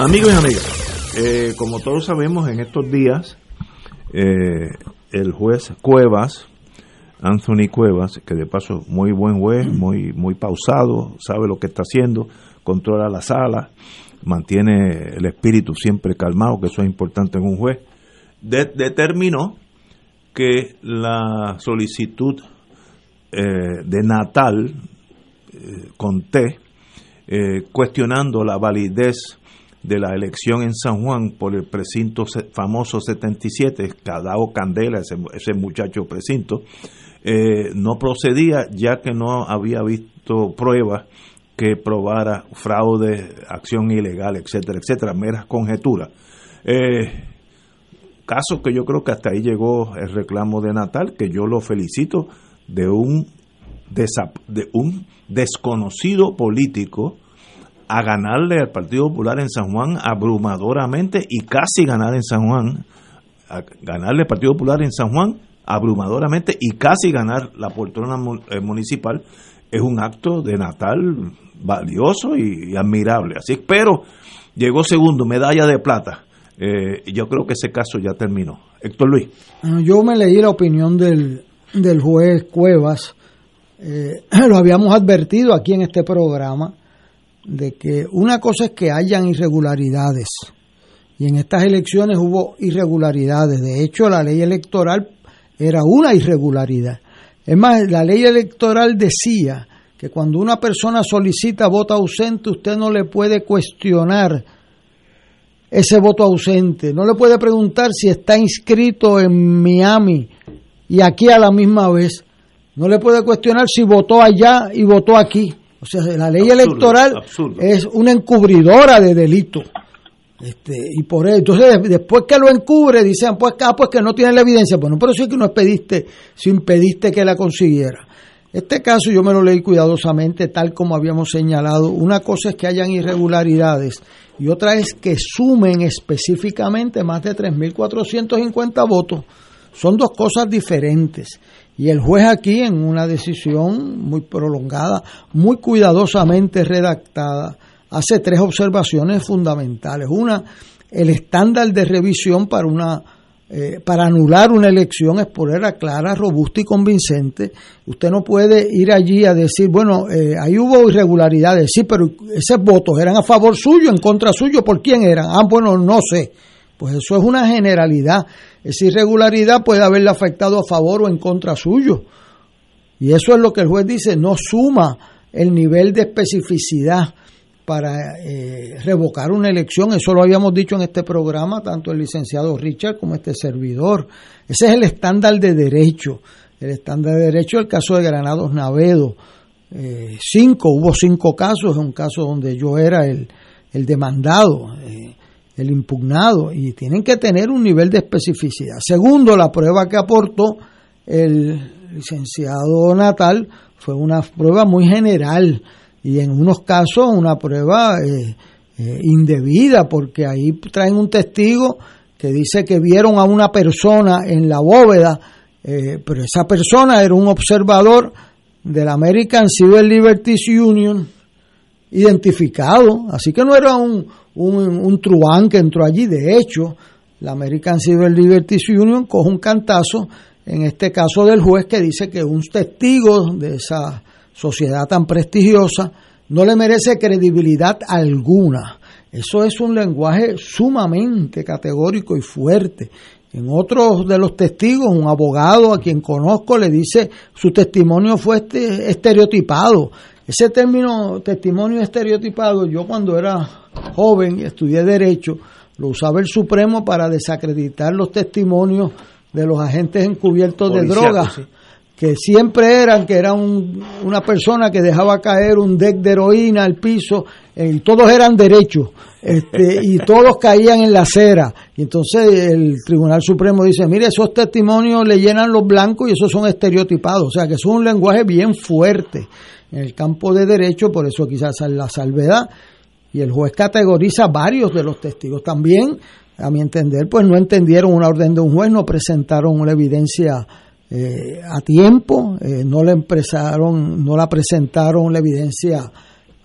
Amigos y amigas, eh, como todos sabemos, en estos días eh, el juez Cuevas, Anthony Cuevas, que de paso muy buen juez, muy muy pausado, sabe lo que está haciendo, controla la sala, mantiene el espíritu siempre calmado, que eso es importante en un juez, determinó que la solicitud eh, de Natal con T, cuestionando la validez de la elección en San Juan por el precinto famoso 77, Cadao Candela, ese, ese muchacho precinto, eh, no procedía ya que no había visto pruebas que probara fraude, acción ilegal, etcétera, etcétera, meras conjeturas. Eh, caso que yo creo que hasta ahí llegó el reclamo de Natal, que yo lo felicito de un, de un desconocido político a ganarle al Partido Popular en San Juan abrumadoramente y casi ganar en San Juan, ganarle al Partido Popular en San Juan abrumadoramente y casi ganar la poltrona eh, municipal es un acto de natal valioso y, admirable. Así, pero llegó segundo, medalla de plata. Eh, yo creo que ese caso ya terminó. Héctor Luis. Yo me leí la opinión del, del juez Cuevas. Eh, lo habíamos advertido aquí en este programa de que una cosa es que hayan irregularidades. Y en estas elecciones hubo irregularidades. De hecho, la ley electoral era una irregularidad. Es más, la ley electoral decía que cuando una persona solicita voto ausente, usted no le puede cuestionar ese voto ausente, no le puede preguntar si está inscrito en Miami y aquí a la misma vez, no le puede cuestionar si votó allá y votó aquí. O sea, la ley electoral es una encubridora de delito. Este, y por eso, entonces después que lo encubre, dicen, pues, ah, pues que no tiene la evidencia. Bueno, pero sí que no expediste, si impediste que la consiguiera. Este caso yo me lo leí cuidadosamente, tal como habíamos señalado. Una cosa es que hayan irregularidades y otra es que sumen específicamente más de 3.450 votos. Son dos cosas diferentes. Y el juez aquí, en una decisión muy prolongada, muy cuidadosamente redactada, hace tres observaciones fundamentales. Una, el estándar de revisión para una eh, para anular una elección es ponerla clara, robusta y convincente. Usted no puede ir allí a decir, bueno, eh, ahí hubo irregularidades, sí, pero esos votos eran a favor suyo, en contra suyo, ¿por quién eran? Ah, bueno, no sé. Pues eso es una generalidad. Esa irregularidad puede haberle afectado a favor o en contra suyo. Y eso es lo que el juez dice, no suma el nivel de especificidad para eh, revocar una elección. Eso lo habíamos dicho en este programa, tanto el licenciado Richard como este servidor. Ese es el estándar de derecho. El estándar de derecho, el caso de Granados Navedo. Eh, cinco, hubo cinco casos, un caso donde yo era el, demandado, eh, el impugnado, y tienen que tener un nivel de especificidad. Segundo, la prueba que aportó el licenciado Natal fue una prueba muy general y en unos casos una prueba eh, eh, indebida, porque ahí traen un testigo que dice que vieron a una persona en la bóveda, eh, pero esa persona era un observador del American Civil Liberties Union identificado, así que no era un, un, un truán que entró allí, de hecho, la American Civil Liberties Union coge un cantazo, en este caso del juez que dice que un testigo de esa sociedad tan prestigiosa, no le merece credibilidad alguna. Eso es un lenguaje sumamente categórico y fuerte. En otros de los testigos, un abogado a quien conozco le dice su testimonio fue este, estereotipado. Ese término testimonio estereotipado, yo cuando era joven y estudié derecho, lo usaba el Supremo para desacreditar los testimonios de los agentes encubiertos de drogas que siempre eran que era una persona que dejaba caer un deck de heroína al piso eh, y todos eran derechos este, y todos caían en la acera. Y entonces el Tribunal Supremo dice mire esos testimonios le llenan los blancos y esos son estereotipados o sea que es un lenguaje bien fuerte en el campo de derecho por eso quizás la salvedad y el juez categoriza varios de los testigos también a mi entender pues no entendieron una orden de un juez no presentaron una evidencia eh, a tiempo, eh, no le empezaron, no la presentaron la evidencia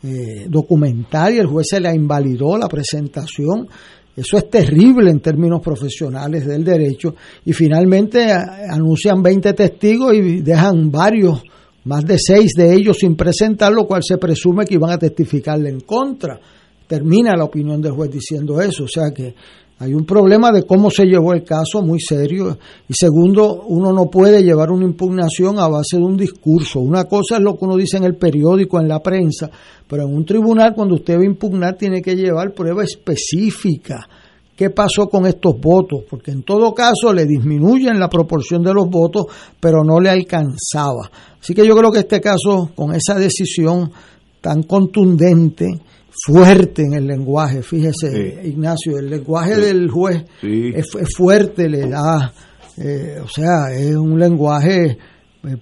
eh, documental y el juez se la invalidó la presentación. Eso es terrible en términos profesionales del derecho. Y finalmente anuncian 20 testigos y dejan varios, más de seis de ellos sin presentar, lo cual se presume que iban a testificarle en contra. Termina la opinión del juez diciendo eso. O sea que hay un problema de cómo se llevó el caso muy serio. Y segundo, uno no puede llevar una impugnación a base de un discurso. Una cosa es lo que uno dice en el periódico, en la prensa, pero en un tribunal cuando usted va a impugnar tiene que llevar prueba específica. ¿Qué pasó con estos votos? Porque en todo caso le disminuyen la proporción de los votos, pero no le alcanzaba. Así que yo creo que este caso, con esa decisión tan contundente, fuerte en el lenguaje, fíjese Ignacio, el lenguaje del juez es, fuerte, le da, eh, o sea, es un lenguaje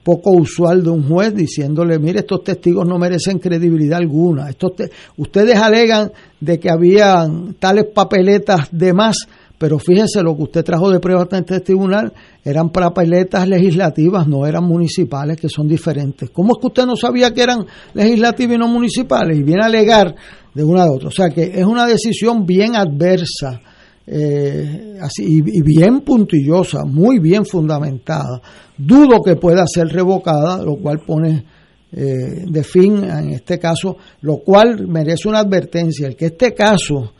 poco usual de un juez diciéndole, mire, estos testigos no merecen credibilidad alguna. Estos ustedes alegan de que habían tales papeletas de más, pero fíjese lo que usted trajo de prueba ante este tribunal eran papeletas legislativas, no eran municipales, que son diferentes. ¿Cómo es que usted no sabía que eran legislativas y no municipales? Y viene a alegar de una a otra. O sea que es una decisión bien adversa eh, así, y, bien puntillosa, muy bien fundamentada. Dudo que pueda ser revocada, lo cual pone eh, de fin en este caso, lo cual merece una advertencia. El que este caso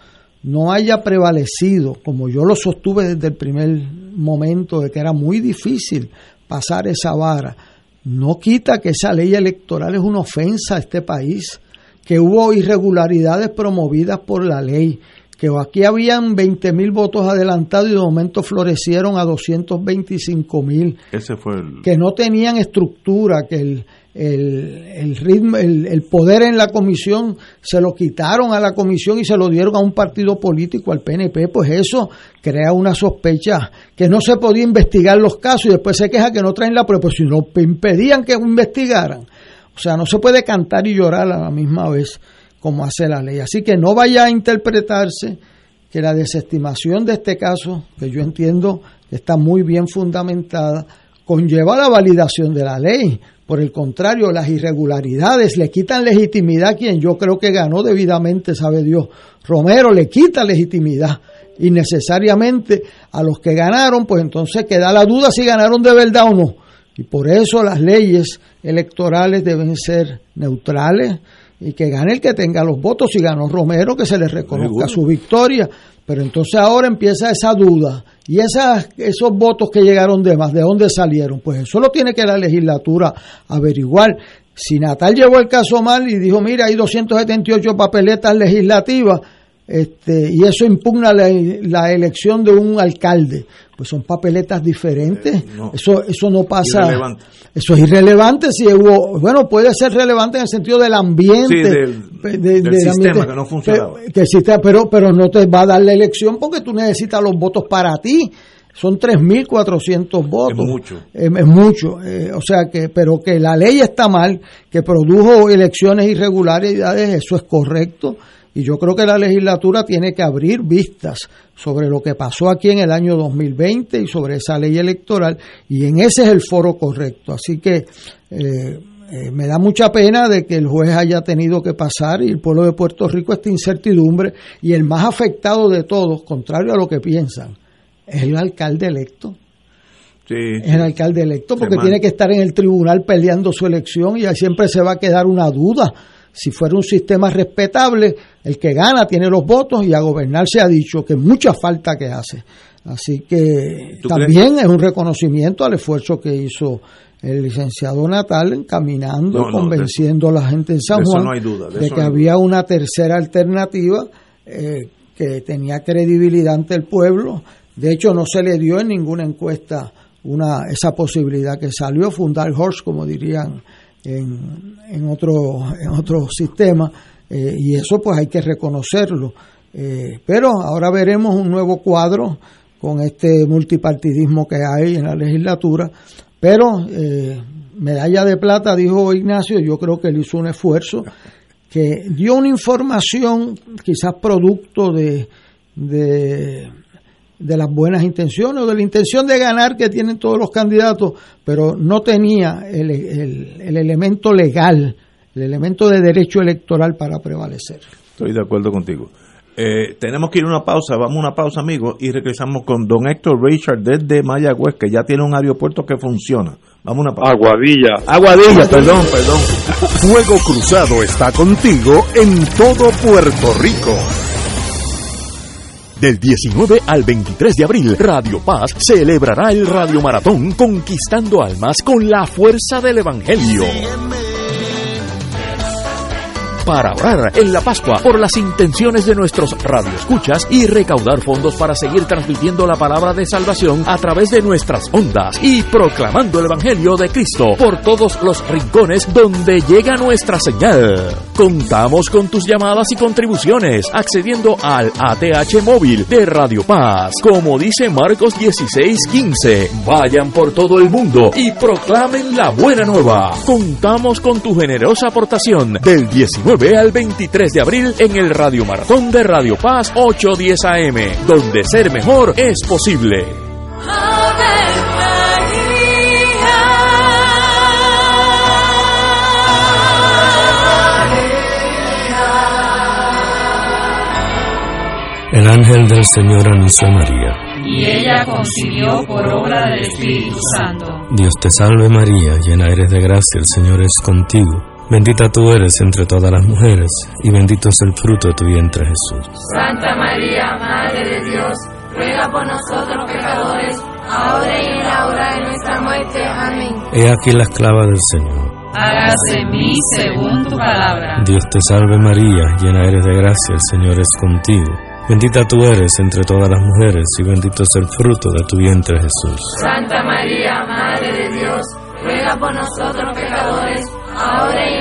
no haya prevalecido, como yo lo sostuve desde el primer momento, de que era muy difícil pasar esa vara, no quita que esa ley electoral es una ofensa a este país, que hubo irregularidades promovidas por la ley, que aquí habían 20 mil votos adelantados y de momento florecieron a 225 mil. Ese fue el... Que no tenían estructura, que el, el, ritmo, el, poder en la comisión se lo quitaron a la comisión y se lo dieron a un partido político, al PNP, pues eso crea una sospecha que no se podía investigar los casos y después se queja que no traen la prueba, pues si no impedían que investigaran. O sea, no se puede cantar y llorar a la misma vez como hace la ley. Así que no vaya a interpretarse que la desestimación de este caso, que yo entiendo que está muy bien fundamentada, conlleva la validación de la ley. Por el contrario, las irregularidades le quitan legitimidad a quien yo creo que ganó debidamente, sabe Dios. Romero le quita legitimidad innecesariamente a los que ganaron, pues entonces queda la duda si ganaron de verdad o no. Y por eso las leyes electorales deben ser neutrales, y que gane el que tenga los votos. Si ganó Romero, que se le reconozca su victoria. Pero entonces ahora empieza esa duda. Y esas, esos votos que llegaron de más, ¿de dónde salieron? Pues eso lo tiene que la legislatura averiguar. Si Natal llevó el caso mal y dijo, mira, hay 278 papeletas legislativas, este, y eso impugna la, elección de un alcalde. Pues son papeletas diferentes. Eh, eso, eso no pasa. Eso es irrelevante si hubo. Bueno, puede ser relevante en el sentido del ambiente. del, sistema que no funcionaba. Que, pero, pero no te va a dar la elección porque tú necesitas los votos para ti. Son 3.400 votos. Es mucho. Es, mucho. Eh, o sea que, pero que la ley está mal, que produjo elecciones irregularidades, eso es correcto y yo creo que la legislatura tiene que abrir vistas sobre lo que pasó aquí en el año 2020 y sobre esa ley electoral, y en ese es el foro correcto. Así que eh, eh, me da mucha pena de que el juez haya tenido que pasar y el pueblo de Puerto Rico esta incertidumbre, y el más afectado de todos, contrario a lo que piensan, es el alcalde electo. es el alcalde electo porque tiene que estar en el tribunal peleando su elección y siempre se va a quedar una duda si fuera un sistema respetable, el que gana tiene los votos y a gobernar se ha dicho que mucha falta que hace. Así que también es un reconocimiento al esfuerzo que hizo el licenciado Natal encaminando, convenciendo a la gente en San Juan de, que había una tercera alternativa eh, que tenía credibilidad ante el pueblo. De hecho, no se le dio en ninguna encuesta una esa posibilidad que salió fundar Horse, como dirían en, en, otro, en otro sistema eh, y eso pues hay que reconocerlo. Eh, pero ahora veremos un nuevo cuadro con este multipartidismo que hay en la legislatura, pero eh, medalla de plata, dijo Ignacio, yo creo que él hizo un esfuerzo que dio una información quizás producto de, de de las buenas intenciones o de la intención de ganar que tienen todos los candidatos, pero no tenía el, el, elemento legal, el elemento de derecho electoral para prevalecer. Estoy de acuerdo contigo. Eh, tenemos que ir a una pausa, vamos a una pausa amigos y regresamos con don Héctor Richard desde Mayagüez que ya tiene un aeropuerto que funciona. Vamos a una pausa. Aguadilla. Aguadilla, perdón, perdón. Fuego Cruzado está contigo en todo Puerto Rico. Del 19 al 23 de abril, Radio Paz celebrará el Radio Maratón Conquistando Almas con la fuerza del Evangelio. Para orar en la Pascua por las intenciones de nuestros radioescuchas y recaudar fondos para seguir transmitiendo la palabra de salvación a través de nuestras ondas y proclamando el Evangelio de Cristo por todos los rincones donde llega nuestra señal. Contamos con tus llamadas y contribuciones accediendo al ATH móvil de Radio Paz. Como dice Marcos 16:15, vayan por todo el mundo y proclamen la buena nueva. Contamos con tu generosa aportación del 19 al 23 de abril en el Radio Maratón de Radio Paz 810 AM, donde ser mejor es posible. El ángel del Señor anunció a María. Y ella concibió por obra del Espíritu Santo. Dios te salve María, llena eres de gracia, el Señor es contigo. Bendita tú eres entre todas las mujeres, y bendito es el fruto de tu vientre Jesús. Santa María, Madre de Dios, ruega por nosotros pecadores, ahora y en la hora de nuestra muerte. Amén. He aquí la esclava del Señor. Hágase en mí según tu palabra. Dios te salve María, llena eres de gracia, el Señor es contigo. Bendita tú eres entre todas las mujeres y bendito es el fruto de tu vientre Jesús. Santa María, Madre de Dios, ruega por nosotros pecadores, ahora y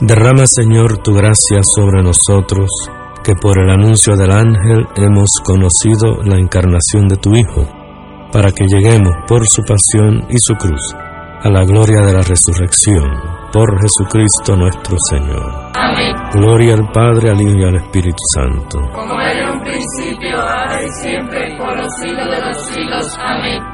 Derrama, Señor, tu gracia sobre nosotros, que por el anuncio del ángel hemos conocido la encarnación de tu Hijo, para que lleguemos por su pasión y su cruz a la gloria de la resurrección por Jesucristo nuestro Señor. Amén. Gloria al Padre, al Hijo y al Espíritu Santo. Como era en un principio, ahora y siempre, por los siglos de los siglos. Amén.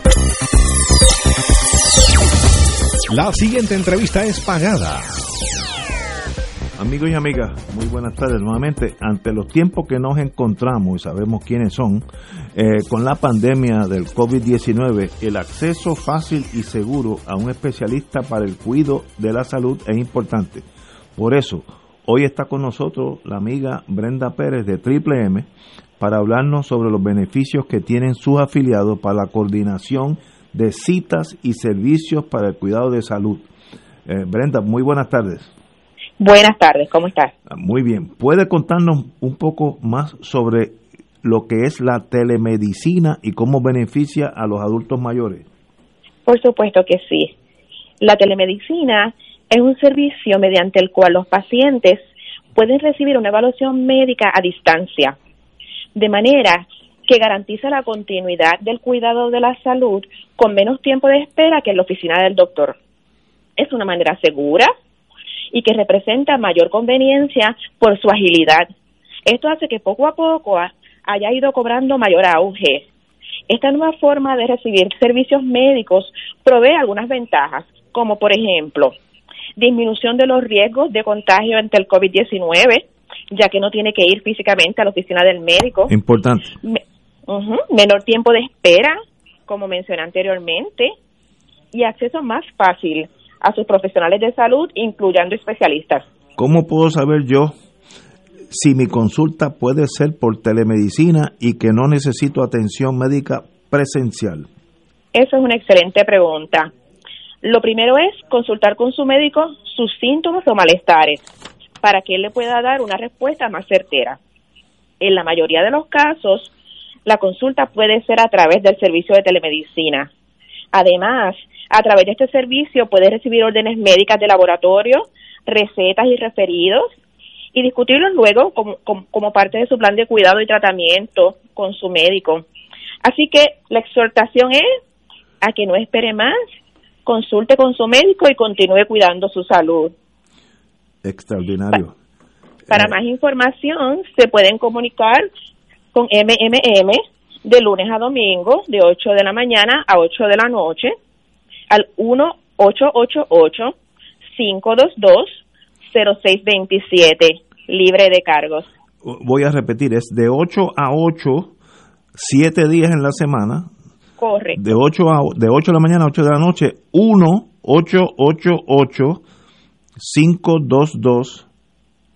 La siguiente entrevista es pagada. Amigos y amigas, muy buenas tardes nuevamente. Ante los tiempos que nos encontramos, y sabemos quiénes son, eh, con la pandemia del COVID-19, el acceso fácil y seguro a un especialista para el cuidado de la salud es importante. Por eso, hoy está con nosotros la amiga Brenda Pérez de Triple M para hablarnos sobre los beneficios que tienen sus afiliados para la coordinación de citas y servicios para el cuidado de salud. Eh, Brenda, muy buenas tardes. Buenas tardes, ¿cómo estás? Muy bien. ¿Puede contarnos un poco más sobre lo que es la telemedicina y cómo beneficia a los adultos mayores? Por supuesto que sí. La telemedicina es un servicio mediante el cual los pacientes pueden recibir una evaluación médica a distancia, de manera que garantiza la continuidad del cuidado de la salud con menos tiempo de espera que en la oficina del doctor. Es una manera segura y que representa mayor conveniencia por su agilidad. Esto hace que poco a poco haya ido cobrando mayor auge. Esta nueva forma de recibir servicios médicos provee algunas ventajas, como por ejemplo, disminución de los riesgos de contagio ante el COVID-19, ya que no tiene que ir físicamente a la oficina del médico. Importante. Menor tiempo de espera, como mencioné anteriormente, y acceso más fácil a sus profesionales de salud, incluyendo especialistas. ¿Cómo puedo saber yo si mi consulta puede ser por telemedicina y que no necesito atención médica presencial? Eso es una excelente pregunta. Lo primero es consultar con su médico sus síntomas o malestares para que él le pueda dar una respuesta más certera. En la mayoría de los casos, la consulta puede ser a través del servicio de telemedicina. Además, a través de este servicio puede recibir órdenes médicas de laboratorio, recetas y referidos y discutirlos luego como, como, parte de su plan de cuidado y tratamiento con su médico. Así que la exhortación es a que no espere más consulte con su médico y continúe cuidando su salud. Extraordinario. Para eh, más información, se pueden comunicar con MMM de lunes a domingo, de 8 de la mañana a 8 de la noche, al 1-888-522-0627, libre de cargos. Voy a repetir, es de 8 a 8, 7 días en la semana. Correcto. De 8, a, de 8 de la mañana a 8 de la noche, 1-888-522.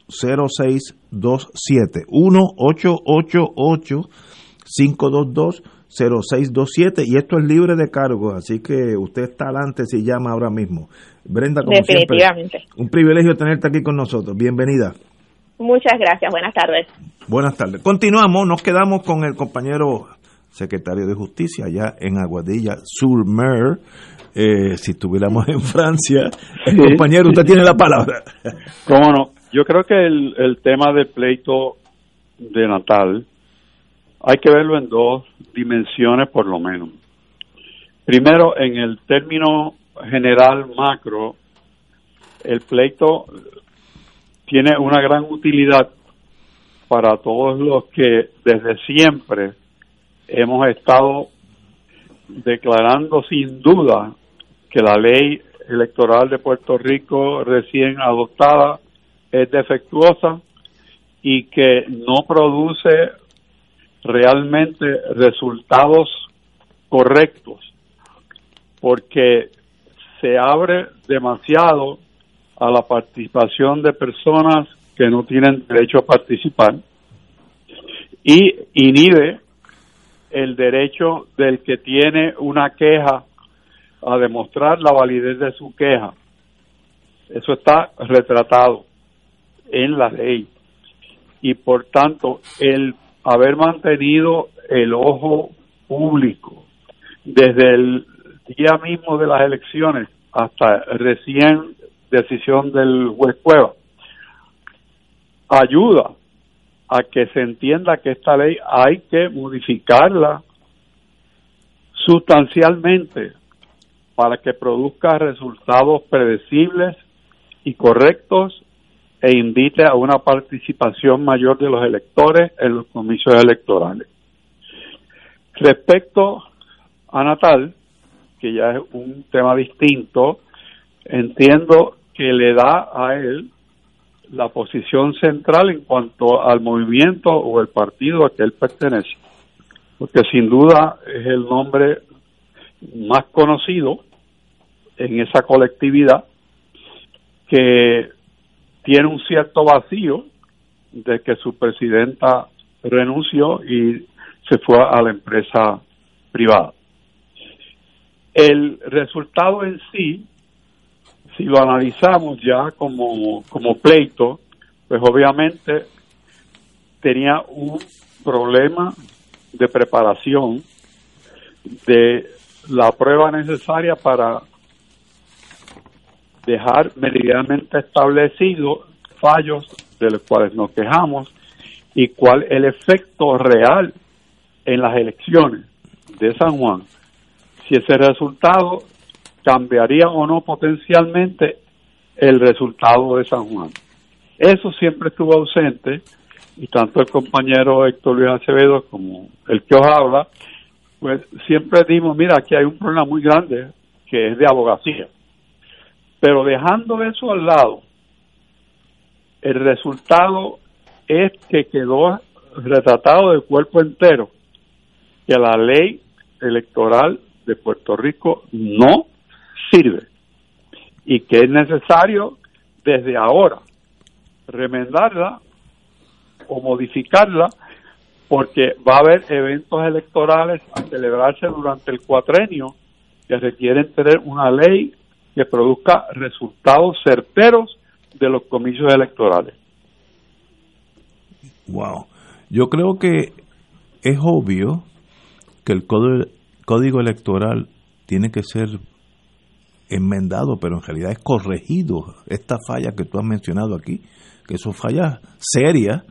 0627 1-888 522-0627 y esto es libre de cargo, así que usted está adelante si llama ahora mismo. Brenda, como Definitivamente. un privilegio tenerte aquí con nosotros. Bienvenida. Muchas gracias, buenas tardes. Buenas tardes. Continuamos, nos quedamos con el compañero secretario de Justicia allá en Aguadilla, sur Mer. Eh, si estuviéramos en Francia, el compañero, usted tiene la palabra. ¿Cómo no? Yo creo que el, el tema del pleito de Natal hay que verlo en dos dimensiones por lo menos. Primero, en el término general macro, el pleito tiene una gran utilidad para todos los que desde siempre hemos estado declarando sin duda que la ley electoral de Puerto Rico recién adoptada es defectuosa y que no produce realmente resultados correctos, porque se abre demasiado a la participación de personas que no tienen derecho a participar y inhibe el derecho del que tiene una queja a demostrar la validez de su queja. Eso está retratado en la ley. Y por tanto, el haber mantenido el ojo público desde el día mismo de las elecciones hasta recién decisión del juez Cueva, ayuda a que se entienda que esta ley hay que modificarla sustancialmente para que produzca resultados predecibles y correctos e invite a una participación mayor de los electores en los comicios electorales. Respecto a Natal, que ya es un tema distinto, entiendo que le da a él la posición central en cuanto al movimiento o el partido a que él pertenece, porque sin duda es el nombre más conocido en esa colectividad que tiene un cierto vacío de que su presidenta renunció y se fue a la empresa privada. El resultado en sí, si lo analizamos ya como, como pleito, pues obviamente tenía un problema de preparación de la prueba necesaria para dejar meridianamente establecido fallos de los cuales nos quejamos y cuál el efecto real en las elecciones de San Juan, si ese resultado cambiaría o no potencialmente el resultado de San Juan. Eso siempre estuvo ausente y tanto el compañero Héctor Luis Acevedo como el que os habla, pues siempre dimos, mira, aquí hay un problema muy grande que es de abogacía. Pero dejando eso al lado, el resultado es que quedó retratado de cuerpo entero que la ley electoral de Puerto Rico no sirve. Y que es necesario desde ahora remendarla o modificarla porque va a haber eventos electorales a celebrarse durante el cuatrenio que requieren tener una ley que produzca resultados certeros de los comicios electorales. Wow. Yo creo que es obvio que el código electoral tiene que ser enmendado, pero en realidad es corregido. Esta falla que tú has mencionado aquí, que son fallas serias,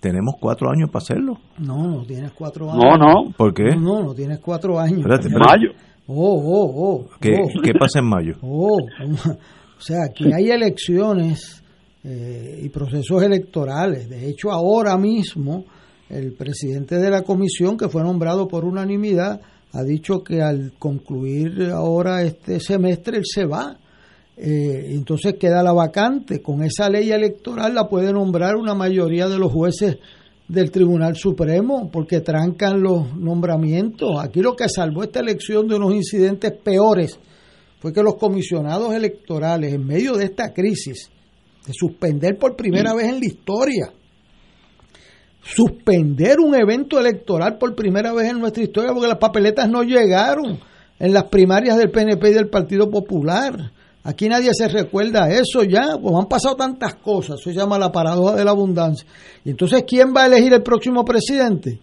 tenemos cuatro años para hacerlo. No, no tienes cuatro años. No, no. ¿Por qué? No, no, tienes cuatro años. Espérate, Mayo. Oh, oh, oh. ¿Qué, oh. ¿qué pasa en mayo? Oh, o sea, aquí hay elecciones eh, y procesos electorales. De hecho, ahora mismo el presidente de la comisión, que fue nombrado por unanimidad, ha dicho que al concluir ahora este semestre él se va. Eh, entonces queda la vacante. Con esa ley electoral la puede nombrar una mayoría de los jueces del Tribunal Supremo porque trancan los nombramientos. Aquí lo que salvó esta elección de unos incidentes peores fue que los comisionados electorales, en medio de esta crisis, de suspender por primera vez en la historia, suspender un evento electoral por primera vez en nuestra historia porque las papeletas no llegaron en las primarias del PNP y del Partido Popular. Aquí nadie se recuerda eso ya, pues han pasado tantas cosas, eso se llama la paradoja de la abundancia. Y entonces, ¿quién va a elegir el próximo presidente?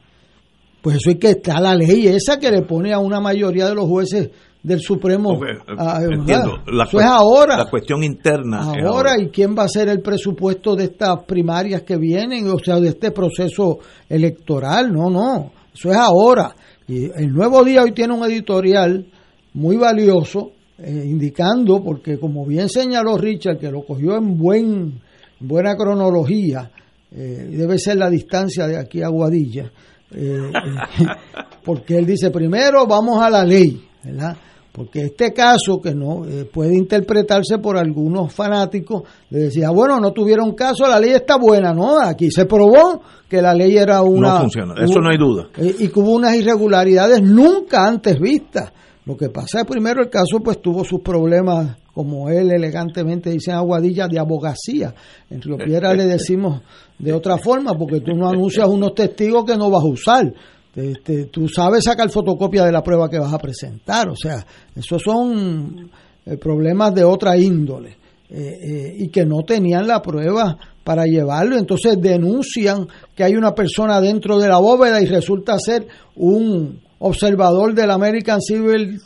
Pues eso es que está la ley esa que le pone a una mayoría de los jueces del Supremo. a, entiendo. La eso es ahora. La cuestión interna. Ahora, ahora, ¿y quién va a ser el presupuesto de estas primarias que vienen? O sea, de este proceso electoral. No, no. Eso es ahora. Y el Nuevo Día hoy tiene un editorial muy valioso eh, indicando, porque como bien señaló Richard, que lo cogió en buen, buena cronología, eh, debe ser la distancia de aquí a Guadilla, eh, porque él dice, primero vamos a la ley, ¿verdad? Porque este caso, que no puede interpretarse por algunos fanáticos, le decía, bueno, no tuvieron caso, la ley está buena, ¿no? Aquí se probó que la ley era una... No funciona, eso no hay duda. y que hubo unas irregularidades nunca antes vistas. Lo que pasa es primero el caso pues tuvo sus problemas, como él elegantemente dice en Aguadilla, de abogacía. En Río Piedra le decimos de otra forma, porque tú no anuncias unos testigos que no vas a usar. Este, tú sabes sacar fotocopia de la prueba que vas a presentar. O sea, esos son eh, problemas de otra índole. Eh, eh, y que no tenían la prueba para llevarlo. Entonces denuncian que hay una persona dentro de la bóveda y resulta ser un observador del American Civil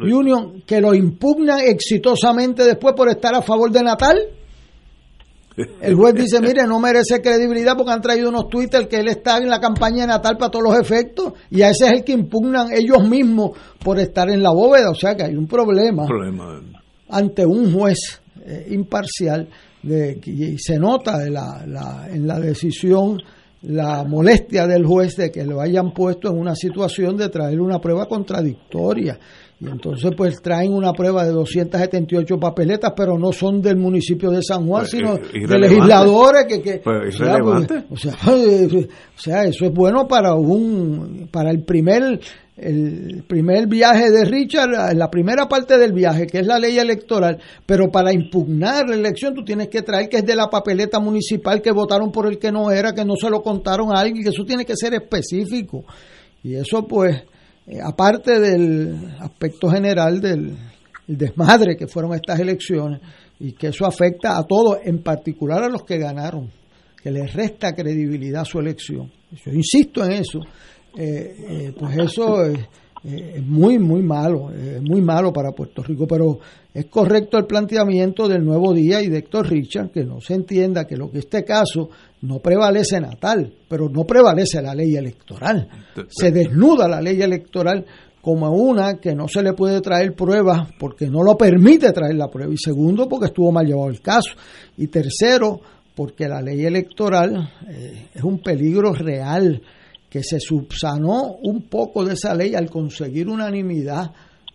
Union, que lo impugna exitosamente después por estar a favor de Natal. El juez dice, mire, no merece credibilidad porque han traído unos twitters que él está en la campaña de Natal para todos los efectos y a ese es el que impugnan ellos mismos por estar en la bóveda. O sea que hay un problema, ante un juez eh, imparcial de, y se nota en la, en la decisión la molestia del juez de que lo hayan puesto en una situación de traer una prueba contradictoria. Y entonces pues traen una prueba de 278 papeletas, pero no son del municipio de San Juan, pues, sino de legisladores que... que pues, o, sea, o, sea, eso es bueno para un para el primer el primer viaje de Richard, la primera parte del viaje, que es la ley electoral, pero para impugnar la elección tú tienes que traer que es de la papeleta municipal que votaron por el que no era, que no se lo contaron a alguien, que eso tiene que ser específico. Y eso pues, eh, aparte del aspecto general del desmadre que fueron estas elecciones, y que eso afecta a todos, en particular a los que ganaron, que les resta credibilidad a su elección. Yo insisto en eso eh, eh, pues eso es, muy, muy malo, es muy malo para Puerto Rico, pero es correcto el planteamiento del nuevo día y de Héctor Richard, que no se entienda que lo que este caso no prevalece natal, pero no prevalece la ley electoral. Se desnuda la ley electoral como una que no se le puede traer pruebas porque no lo permite traer la prueba. Y segundo, porque estuvo mal llevado el caso. Y tercero, porque la ley electoral eh, es un peligro real que se subsanó un poco de esa ley al conseguir unanimidad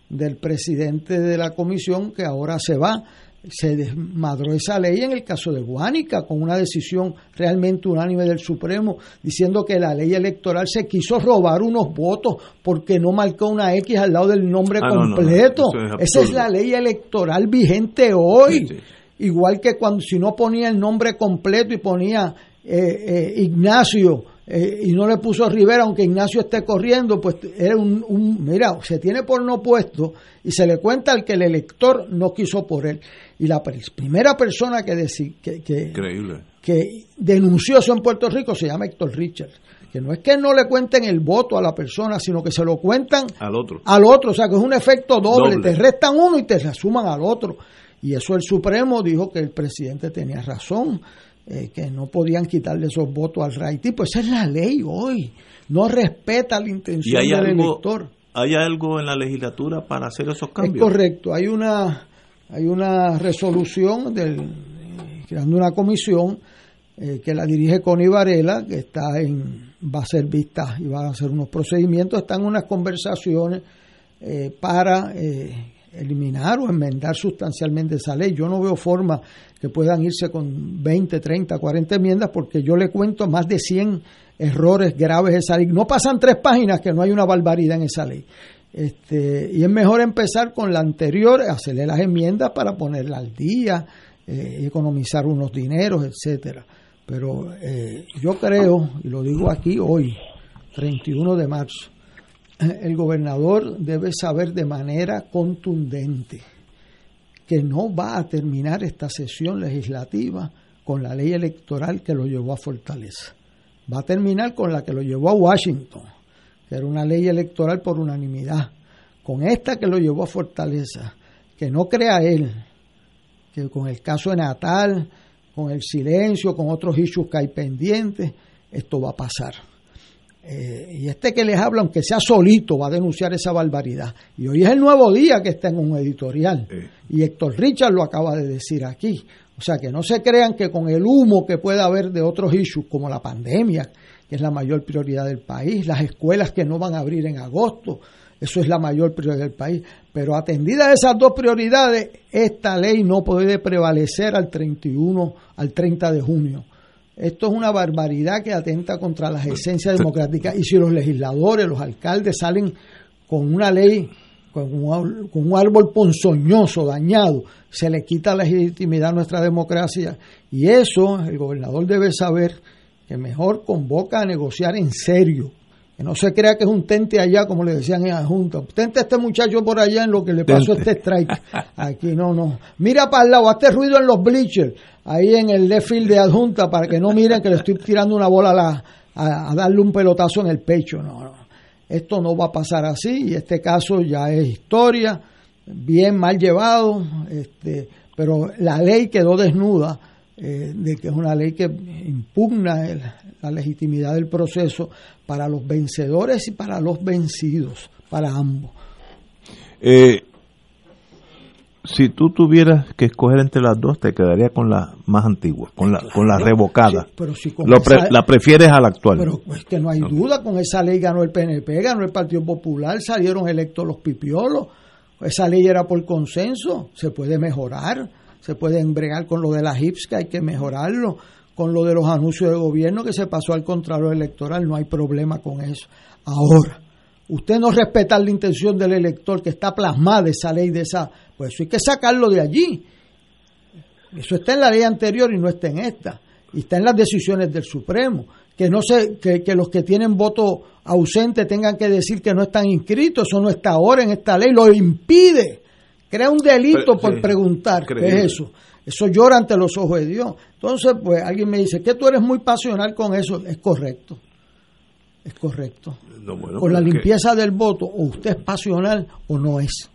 del presidente de la comisión que ahora se va. Se desmadró esa ley en el caso de Guánica con una decisión realmente unánime del Supremo diciendo que la ley electoral se quiso robar unos votos porque no marcó una X al lado del nombre ah, completo. Esa es la ley electoral vigente hoy. Igual que cuando si no ponía el nombre completo y ponía eh, eh, Ignacio eh, y no le puso Rivera, aunque Ignacio esté corriendo, pues era un, mira, se tiene por no puesto y se le cuenta al que el elector no quiso por él. Y la primera persona que, que, que, que denunció eso en Puerto Rico se llama Héctor Richards. Que no es que no le cuenten el voto a la persona, sino que se lo cuentan al otro. Al otro, o sea que es un efecto doble. doble. Te restan uno y te asuman al otro. Y eso el Supremo dijo que el presidente tenía razón eh, que no podían quitarle esos votos al Raiti, pues esa es la ley hoy. No respeta la intención del elector. ¿hay algo en la legislatura para hacer esos cambios? Es correcto, hay una, hay una resolución del, creando una comisión eh, que la dirige Connie Varela, que está en, va a ser vista y va a hacer unos procedimientos, están unas conversaciones eh, para eh, eliminar o enmendar sustancialmente esa ley. Yo no veo forma que puedan irse con 20, 30, 40 enmiendas porque yo le cuento más de 100 errores graves de esa ley. No pasan tres páginas que no hay una barbaridad en esa ley. Este, y es mejor empezar con la anterior, hacerle las enmiendas para ponerla al día, eh, economizar unos dineros, etcétera. Pero eh, yo creo, y lo digo aquí hoy, 31 de marzo, el gobernador debe saber de manera contundente que no va a terminar esta sesión legislativa con la ley electoral que lo llevó a Fortaleza. Va a terminar con la que lo llevó a Washington, que era una ley electoral por unanimidad. Con esta que lo llevó a Fortaleza, que no crea él, que con el caso de Natal, con el silencio, con otros issues que hay pendientes, esto va a pasar. Eh, y este que les habla, aunque sea solito, va a denunciar esa barbaridad. Y hoy es el nuevo día que está en un editorial. Y Héctor Richard lo acaba de decir aquí. O sea, que no se crean que con el humo que pueda haber de otros issues, como la pandemia, que es la mayor prioridad del país, las escuelas que no van a abrir en agosto, eso es la mayor prioridad del país. Pero atendida esas dos prioridades, esta ley no puede prevalecer al 31, al 30 de junio esto es una barbaridad que atenta contra las esencias democráticas. Y si los legisladores, los alcaldes salen con una ley, con un, árbol ponzoñoso, dañado, se le quita la legitimidad a nuestra democracia. Y eso el gobernador debe saber que mejor convoca a negociar en serio. Que no se crea que es un tente allá, como le decían en la Junta. Tente a este muchacho por allá en lo que le pasó este strike. Aquí no, no. Mira para el lado, hazte ruido en los bleachers ahí en el left field de adjunta para que no miren que le estoy tirando una bola a, la, a, darle un pelotazo en el pecho. No, no. Esto no va a pasar así y este caso ya es historia, bien mal llevado, este, pero la ley quedó desnuda eh, de que es una ley que impugna la legitimidad del proceso para los vencedores y para los vencidos, para ambos. Eh, si tú tuvieras que escoger entre las dos, te quedaría con la más antigua, con la, con la revocada. pero si la prefieres a la actual. Pero es que no hay duda, con esa ley ganó el PNP, ganó el Partido Popular, salieron electos los pipiolos. Esa ley era por consenso, se puede mejorar, se puede embregar con lo de la HIPS, que hay que mejorarlo, con lo de los anuncios de gobierno que se pasó al Contralor Electoral, no hay problema con eso. Ahora, usted no respeta la intención del elector que está plasmada esa ley de esa pues eso hay que sacarlo de allí. Eso está en la ley anterior y no está en esta. Y está en las decisiones del Supremo. Que no se, que, los que tienen voto ausente tengan que decir que no están inscritos. Eso no está ahora en esta ley. Lo impide. Crea un delito por preguntar. ¿Qué es eso? Eso llora ante los ojos de Dios. Entonces, pues alguien me dice que tú eres muy pasional con eso. Es correcto. Es correcto. con la limpieza del voto, o usted es pasional o no es.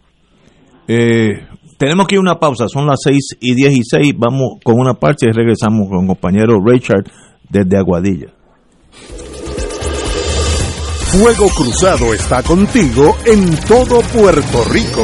Eh, tenemos que ir a una pausa, son las 6 y 16, vamos con una parte y regresamos con el compañero Richard desde Aguadilla. Fuego Cruzado está contigo en todo Puerto Rico.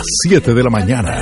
las 7 de la mañana.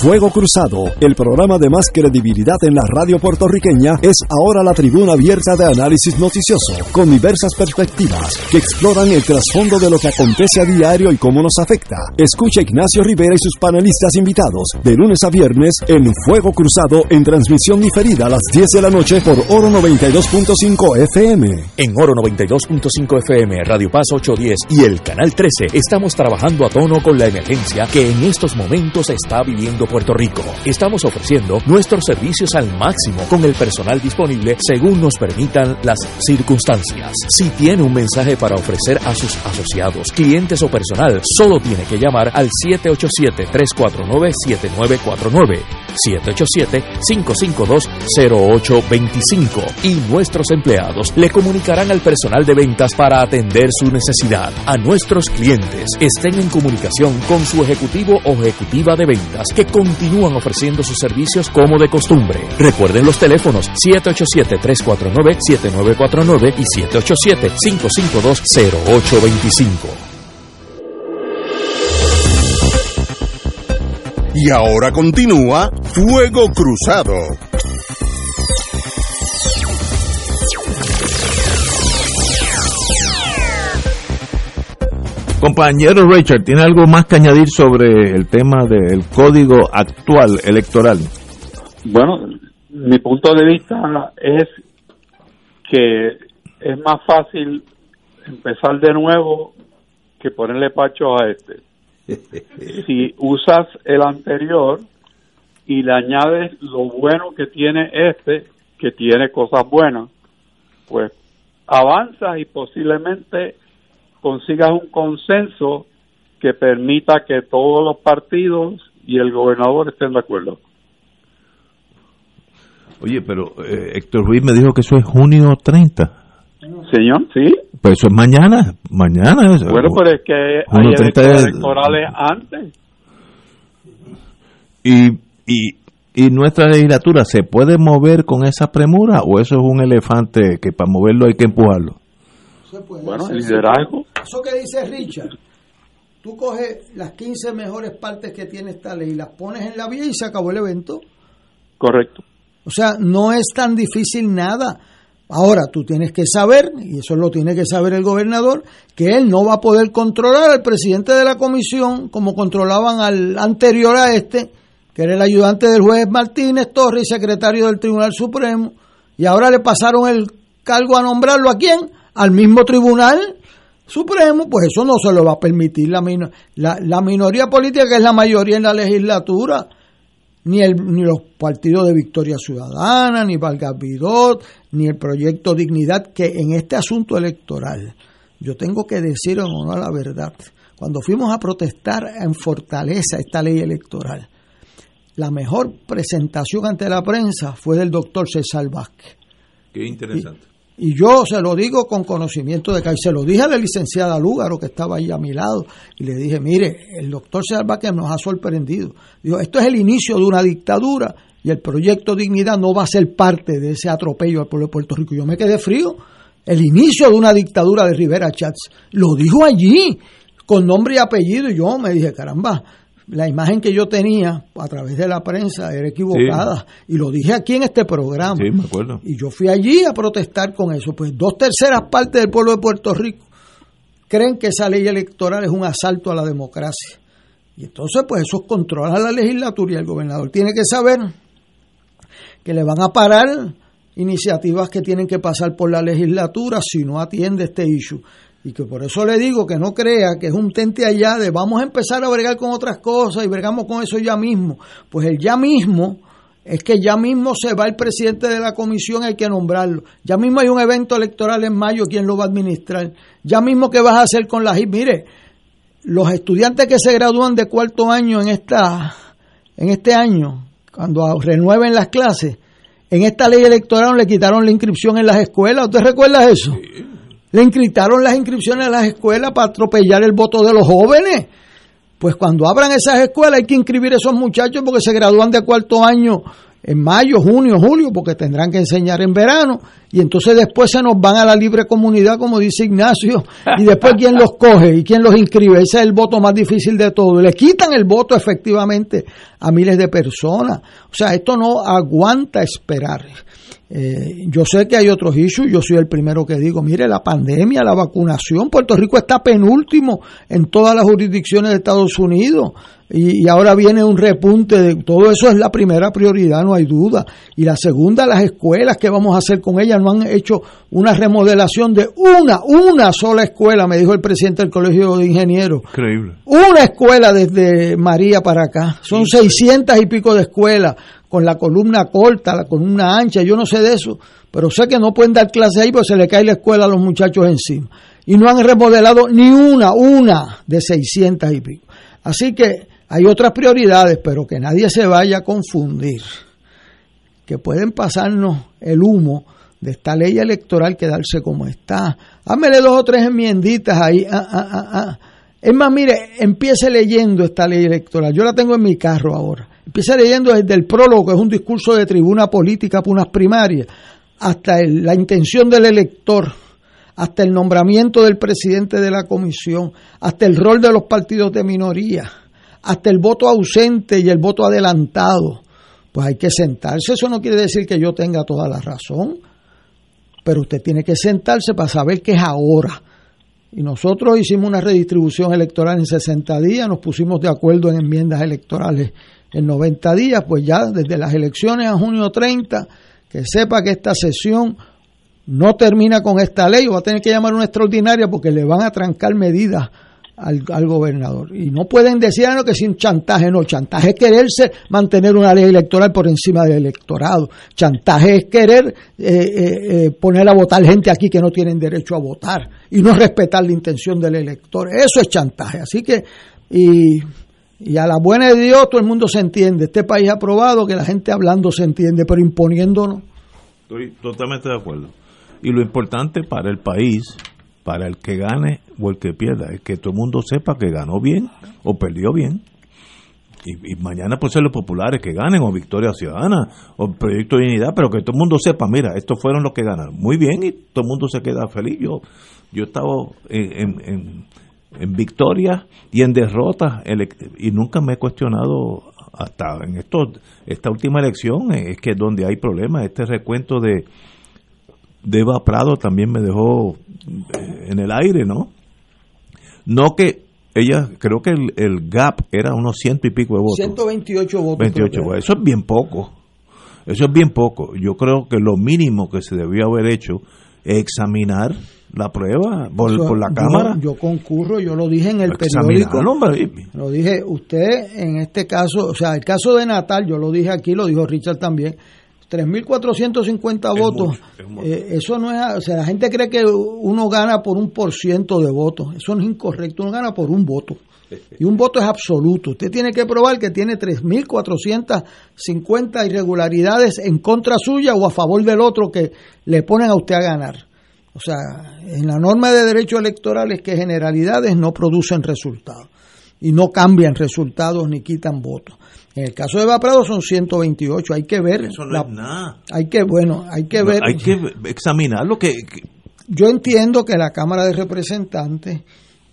Fuego Cruzado, el programa de más credibilidad en la radio puertorriqueña, es ahora la tribuna abierta de análisis noticioso, con diversas perspectivas que exploran el trasfondo de lo que acontece a diario y cómo nos afecta. Escucha Ignacio Rivera y sus panelistas invitados de lunes a viernes en Fuego Cruzado en transmisión diferida a las 10 de la noche por Oro 92.5 FM. En Oro 92.5 FM, Radio Paz 810 y el Canal 13 estamos trabajando a tono con la emergencia que en estos momentos está viviendo Puerto Rico. Estamos ofreciendo nuestros servicios al máximo con el personal disponible según nos permitan las circunstancias. Si tiene un mensaje para ofrecer a sus asociados, clientes o personal, solo tiene que llamar al 787-349-7949. 787-552-0825 y nuestros empleados le comunicarán al personal de ventas para atender su necesidad. A nuestros clientes estén en comunicación con su ejecutivo o ejecutiva de ventas que continúan ofreciendo sus servicios como de costumbre. Recuerden los teléfonos 787-349-7949 y 787-552-0825. Y ahora continúa Fuego Cruzado. Compañero Richard, ¿tiene algo más que añadir sobre el tema del código actual electoral? Bueno, mi punto de vista es que es más fácil empezar de nuevo que ponerle pacho a este. si usas el anterior y le añades lo bueno que tiene este, que tiene cosas buenas, pues avanzas y posiblemente consigas un consenso que permita que todos los partidos y el gobernador estén de acuerdo. Oye, pero eh, Héctor Ruiz me dijo que eso es junio 30. Señor, sí. Pues eso es mañana, mañana. Bueno, pero es que hay elecciones electorales antes. Y, y, ¿Y nuestra legislatura se puede mover con esa premura o eso es un elefante que para moverlo hay que empujarlo? Bueno, el liderazgo. Eso que dice Richard, tú coges las 15 mejores partes que tiene esta ley, las pones en la vía y se acabó el evento. Correcto. O sea, no es tan difícil nada. Ahora tú tienes que saber, y eso lo tiene que saber el gobernador, que él no va a poder controlar al presidente de la comisión como controlaban al anterior a este, que era el ayudante del juez Martínez Torres secretario del Tribunal Supremo, y ahora le pasaron el cargo a nombrarlo a quién? Al mismo Tribunal Supremo, pues eso no se lo va a permitir la, la, la minoría política que es la mayoría en la legislatura ni, el, ni los partidos de Victoria Ciudadana, ni Valgas Vidot, ni el proyecto Dignidad, que en este asunto electoral, yo tengo que decir en honor a la verdad, cuando fuimos a protestar en Fortaleza esta ley electoral, la mejor presentación ante la prensa fue del doctor César Vázquez. Qué interesante. Yo se lo digo con conocimiento de que se lo dije a la licenciada Lúgaro que estaba ahí a mi lado y le dije, mire, el doctor que nos ha sorprendido. Digo, esto es el inicio de una dictadura y el proyecto Dignidad no va a ser parte de ese atropello al pueblo de Puerto Rico. Yo me quedé frío. El inicio de una dictadura de Rivera Chats lo dijo allí con nombre y apellido y yo me dije, caramba, la imagen que yo tenía a través de la prensa era equivocada. Y lo dije aquí en este programa. Sí, me acuerdo. Y yo fui allí a protestar con eso. Pues dos terceras partes del pueblo de Puerto Rico creen que esa ley electoral es un asalto a la democracia. Y entonces, pues eso controla la legislatura y el gobernador tiene que saber que le van a parar iniciativas que tienen que pasar por la legislatura si no atiende este issue. Y que por eso le digo que no crea que es un tente allá de vamos a empezar a bregar con otras cosas y bregamos con eso ya mismo. Pues el ya mismo es que ya mismo se va el presidente de la comisión, hay que nombrarlo. Ya mismo hay un evento electoral en mayo, ¿quién lo va a administrar? Ya mismo, ¿qué vas a hacer con la? Mire, los estudiantes que se gradúan de cuarto año en, esta, en este año, cuando renueven las clases, en esta ley electoral le quitaron la inscripción en las escuelas. ¿Usted recuerda eso? Le inscritaron las inscripciones a las escuelas para atropellar el voto de los jóvenes. Pues cuando abran esas escuelas hay que inscribir a esos muchachos porque se gradúan de cuarto año en mayo, junio, julio, porque tendrán que enseñar en verano y entonces después se nos van a la libre comunidad, como dice Ignacio, y después quién los coge y quién los inscribe. Ese es el voto más difícil de todo. Le quitan el voto efectivamente a miles de personas. O sea, esto no aguanta esperar. Eh, yo sé que hay otros issues, yo soy el primero que digo, mire, la pandemia, la vacunación, Puerto Rico está penúltimo en todas las jurisdicciones de Estados Unidos y, ahora viene un repunte de todo eso es la primera prioridad, no hay duda. Y la segunda, las escuelas, ¿qué vamos a hacer con ellas? No han hecho una remodelación de una, una sola escuela, me dijo el presidente del Colegio de Ingenieros. Increíble. Una escuela desde María para acá. Son seiscientas y pico de escuelas con la columna corta, la columna ancha, yo no sé de eso, pero sé que no pueden dar clase ahí porque se le cae la escuela a los muchachos encima. Y no han remodelado ni una, una de 600 y pico. Así que hay otras prioridades, pero que nadie se vaya a confundir, que pueden pasarnos el humo de esta ley electoral quedarse como está. Hámele dos o tres enmienditas ahí. Ah, ah, ah, ah. Es más, mire, empiece leyendo esta ley electoral. Yo la tengo en mi carro ahora Empieza leyendo desde el prólogo, que es un discurso de tribuna política para unas primarias, hasta la intención del elector, hasta el nombramiento del presidente de la comisión, hasta el rol de los partidos de minoría, hasta el voto ausente y el voto adelantado. Pues hay que sentarse. Eso no quiere decir que yo tenga toda la razón, pero usted tiene que sentarse para saber qué es ahora. Y nosotros hicimos una redistribución electoral en 60 días, nos pusimos de acuerdo en enmiendas electorales en 90 días, pues ya desde las elecciones a junio 30, que sepa que esta sesión no termina con esta ley, va a tener que llamar una extraordinaria porque le van a trancar medidas al, gobernador. Y no pueden decir ah, que sin chantaje, no, chantaje es quererse mantener una ley electoral por encima del electorado. Chantaje es querer eh, eh, eh, poner a votar gente aquí que no tienen derecho a votar y no respetar la intención del elector. Eso es chantaje. Así que, y y a la buena de Dios todo el mundo se entiende. Este país ha probado que la gente hablando se entiende, pero imponiéndonos. Estoy totalmente de acuerdo. Y lo importante para el país, para el que gane o el que pierda, es que todo el mundo sepa que ganó bien o perdió bien. Y, mañana puede ser los populares que ganen, o Victoria Ciudadana, o Proyecto de Unidad, pero que todo el mundo sepa, mira, estos fueron los que ganaron. Muy bien, y todo el mundo se queda feliz. Yo, yo estaba en en victorias y en derrotas y nunca me he cuestionado hasta en esto esta última elección es que donde hay problemas. Este recuento de de Eva Prado también me dejó eh, en el aire no no que ella creo que el, gap era unos ciento y pico de votos. 128 votos 28 eso es bien poco eso es bien poco. Yo creo que lo mínimo que se debió haber hecho es examinar la prueba por, la Cámara. Yo, concurro, yo lo dije en el periódico. Lo dije, usted en este caso, o sea, el caso de Natal, yo lo dije aquí, lo dijo Richard también, 3.450 votos, eh, eso no es, o sea, la gente cree que uno gana por un por ciento de votos, eso no es incorrecto, uno gana por un voto. Y un voto es absoluto. Usted tiene que probar que tiene 3.450 irregularidades en contra suya o a favor del otro que le ponen a usted a ganar. O sea, en la norma de derecho electoral es que generalidades no producen resultados y no cambian resultados ni quitan votos. En el caso de Vaprado son 128, hay que ver. Eso no es nada. Hay que, bueno, hay que ver. Hay que examinar lo que. Yo entiendo que la Cámara de Representantes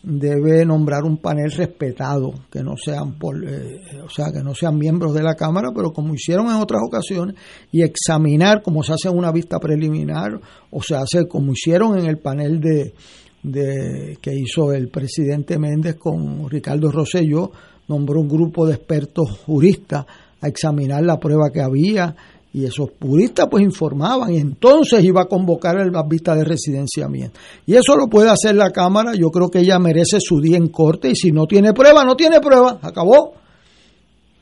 debe nombrar un panel respetado, que no sean por, eh, o sea, que no sean miembros de la Cámara, pero como hicieron en otras ocasiones, y examinar como se hace en una vista preliminar, o se hace como hicieron en el panel de, de que hizo el presidente Méndez con Ricardo Rosselló, nombró un grupo de expertos juristas a examinar la prueba que había y esos puristas pues informaban y entonces iba a convocar la vista de residenciamiento. Y eso lo puede hacer la Cámara, yo creo que ella merece su día en corte y si no tiene prueba, no tiene prueba, acabó.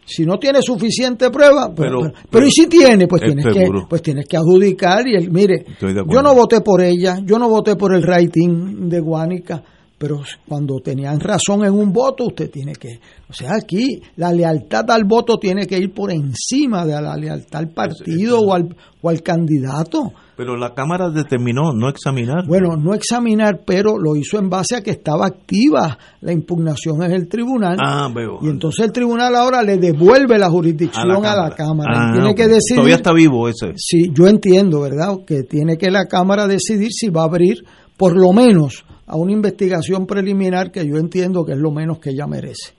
Si no tiene suficiente prueba, pues, pero, pero, y si tiene, pues tienes que pues tienes que adjudicar y el, mire, yo no voté por ella, yo no voté por el rating de Guánica, pero cuando tenían razón en un voto, usted tiene que, o sea, aquí la lealtad al voto tiene que ir por encima de la lealtad al partido o al, o al candidato. Pero la Cámara determinó no examinar. Bueno, no examinar, pero lo hizo en base a que estaba activa la impugnación en el tribunal. Ah, veo. Y entonces el tribunal ahora le devuelve la jurisdicción a la Cámara. Ah, tiene que decidir. Todavía está vivo ese. Sí, yo entiendo, ¿verdad? Que tiene que la Cámara decidir si va a abrir por lo menos a una investigación preliminar que yo entiendo que es lo menos que ella merece.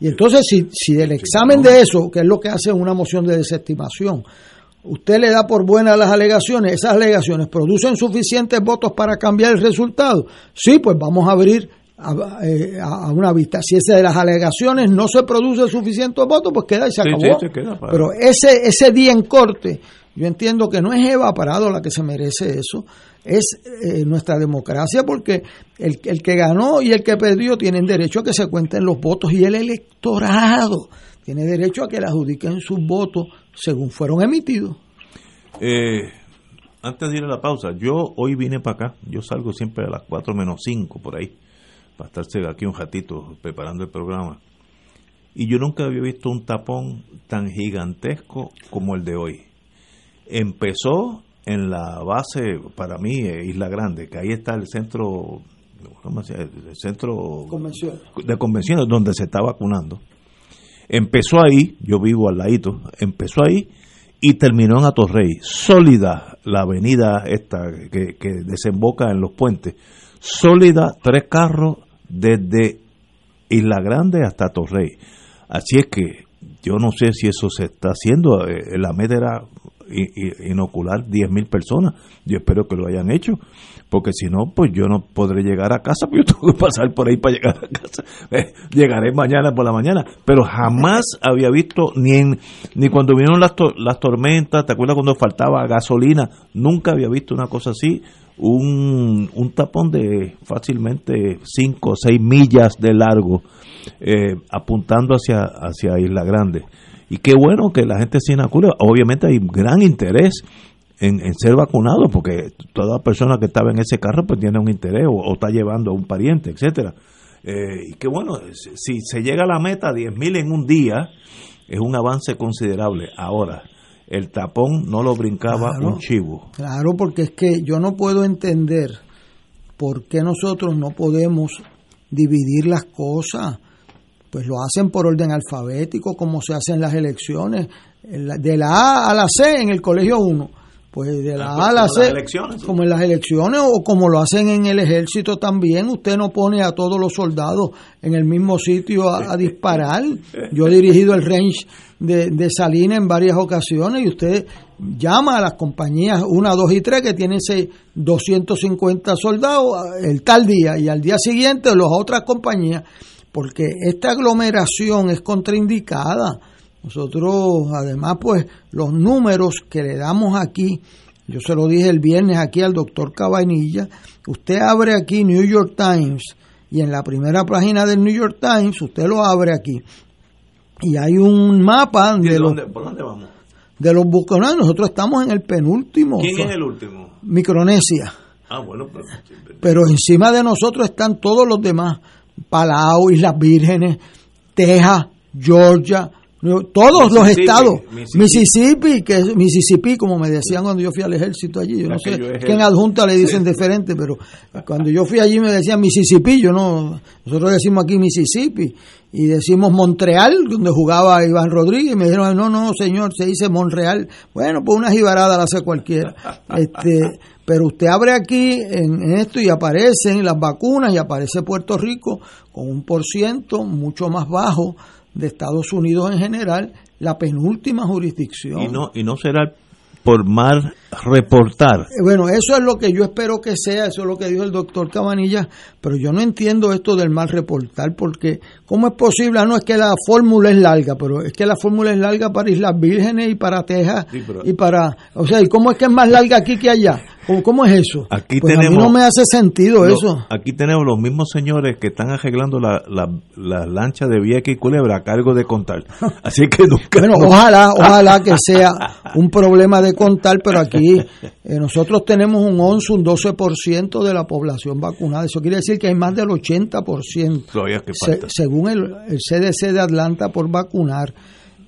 Y entonces, si, si el examen de eso, que es lo que hace una moción de desestimación, usted le da por buenas las alegaciones, esas alegaciones producen suficientes votos para cambiar el resultado, sí, pues vamos a abrir a, eh, una vista. Si esa de las alegaciones no se produce suficientes votos, pues queda y se acabó. Pero ese, ese día en corte, yo entiendo que no es Eva Parado la que se merece eso, es eh, nuestra democracia porque el, el, que ganó y el que perdió tienen derecho a que se cuenten los votos y el electorado tiene derecho a que le adjudiquen sus votos según fueron emitidos. Eh, antes de ir a la pausa, yo hoy vine para acá, yo salgo siempre a las 4 menos 5 por ahí, para estarse aquí un ratito preparando el programa. Y yo nunca había visto un tapón tan gigantesco como el de hoy. Empezó en la base, para mí, Isla Grande, que ahí está el centro. El centro de convenciones donde se está vacunando. Empezó ahí, yo vivo al ladito, empezó ahí y terminó en Atorrey. Sólida la avenida esta que, que desemboca en los puentes. Sólida, tres carros desde Isla Grande hasta Atorrey. Así es que yo no sé si eso se está haciendo. Eh, la meta era inocular 10.000 personas. Yo espero que lo hayan hecho, porque si no, pues yo no podré llegar a casa, porque yo tengo que pasar por ahí para llegar a casa. Eh, llegaré mañana por la mañana, pero jamás había visto, ni en, ni cuando vinieron las, las tormentas, ¿te acuerdas cuando faltaba gasolina? Nunca había visto una cosa así. Un, un tapón de fácilmente 5 o 6 millas de largo eh, apuntando hacia, hacia Isla Grande. Y qué bueno que la gente se inocule. Obviamente hay gran interés en, ser vacunado, porque toda persona que estaba en ese carro pues tiene un interés o, está llevando a un pariente, etcétera. Eh, y qué bueno, si se llega a la meta 10.000 en un día, es un avance considerable. Ahora, el tapón no lo brincaba un chivo. Claro, porque es que yo no puedo entender por qué nosotros no podemos dividir las cosas pues lo hacen por orden alfabético, como se hacen las elecciones, de la A a la C en el colegio 1. Pues de la ah, A a la C, como en las elecciones o como lo hacen en el ejército también, usted no pone a todos los soldados en el mismo sitio a, disparar. Yo he dirigido el range de, de Salina en varias ocasiones y usted llama a las compañías 1, 2 y 3 que tienen 250 soldados el tal día y al día siguiente las otras compañías porque esta aglomeración es contraindicada. Nosotros, además, pues los números que le damos aquí, yo se lo dije el viernes aquí al doctor Cabanilla, usted abre aquí New York Times y en la primera página del New York Times, usted lo abre aquí y hay un mapa de, los, ¿Por dónde vamos? De los nosotros estamos en el penúltimo. ¿Quién es el último? Micronesia. Ah, bueno, pero, pero encima de nosotros están todos los demás. Palau, Islas Vírgenes, Texas, Georgia, todos los estados, Mississippi. que es Mississippi, como me decían cuando yo fui al ejército allí, yo no sé qué en adjunta le dicen diferente, pero cuando yo fui allí me decían Mississippi, yo no, nosotros decimos aquí Mississippi, y decimos Montreal, donde jugaba Iván Rodríguez, y me dijeron, no, no, señor, se dice Montreal, bueno, pues una jibarada la hace cualquiera, este, pero usted abre aquí en, esto y aparecen las vacunas y aparece Puerto Rico con un por ciento mucho más bajo de Estados Unidos en general, la penúltima jurisdicción. Y no, y no será por mal reportar. Eh, bueno, eso es lo que yo espero que sea, eso es lo que dijo el doctor Cabanilla, pero yo no entiendo esto del mal reportar, porque ¿cómo es posible? Ah, no es que la fórmula es larga, pero es que la fórmula es larga para Islas Vírgenes y para Texas y para, o sea, ¿y cómo es que es más larga aquí que allá? ¿Cómo, es eso? Aquí tenemos, pues a mí no me hace sentido eso. Aquí tenemos los mismos señores que están arreglando la, la, lancha de Vieques y Culebra a cargo de contar. Así que nunca. bueno, ojalá, ojalá que sea un problema de contar, pero aquí eh, nosotros tenemos un 11, un 12% de la población vacunada. Eso quiere decir que hay más del 80%. según el, el CDC de Atlanta por vacunar.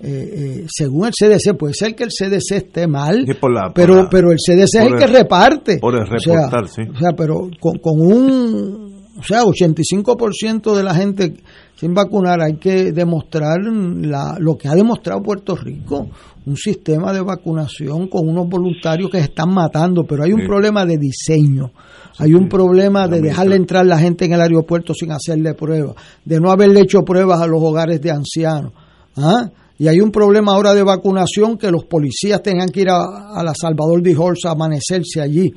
Eh, eh, según el CDC, puede ser que el CDC esté mal, pero, pero el CDC es el, que reparte. Por el reportar, o sea, O sea, pero con, con un, o sea, 85% de la gente sin vacunar hay que demostrar la, lo que ha demostrado Puerto Rico, un sistema de vacunación con unos voluntarios que se están matando, pero hay un problema de diseño. hay un problema de dejarle entrar la gente en el aeropuerto sin hacerle pruebas, de no haberle hecho pruebas a los hogares de ancianos. ¿Ah? Y hay un problema ahora de vacunación que los policías tengan que ir a, la Salvador de Horsa a amanecerse allí.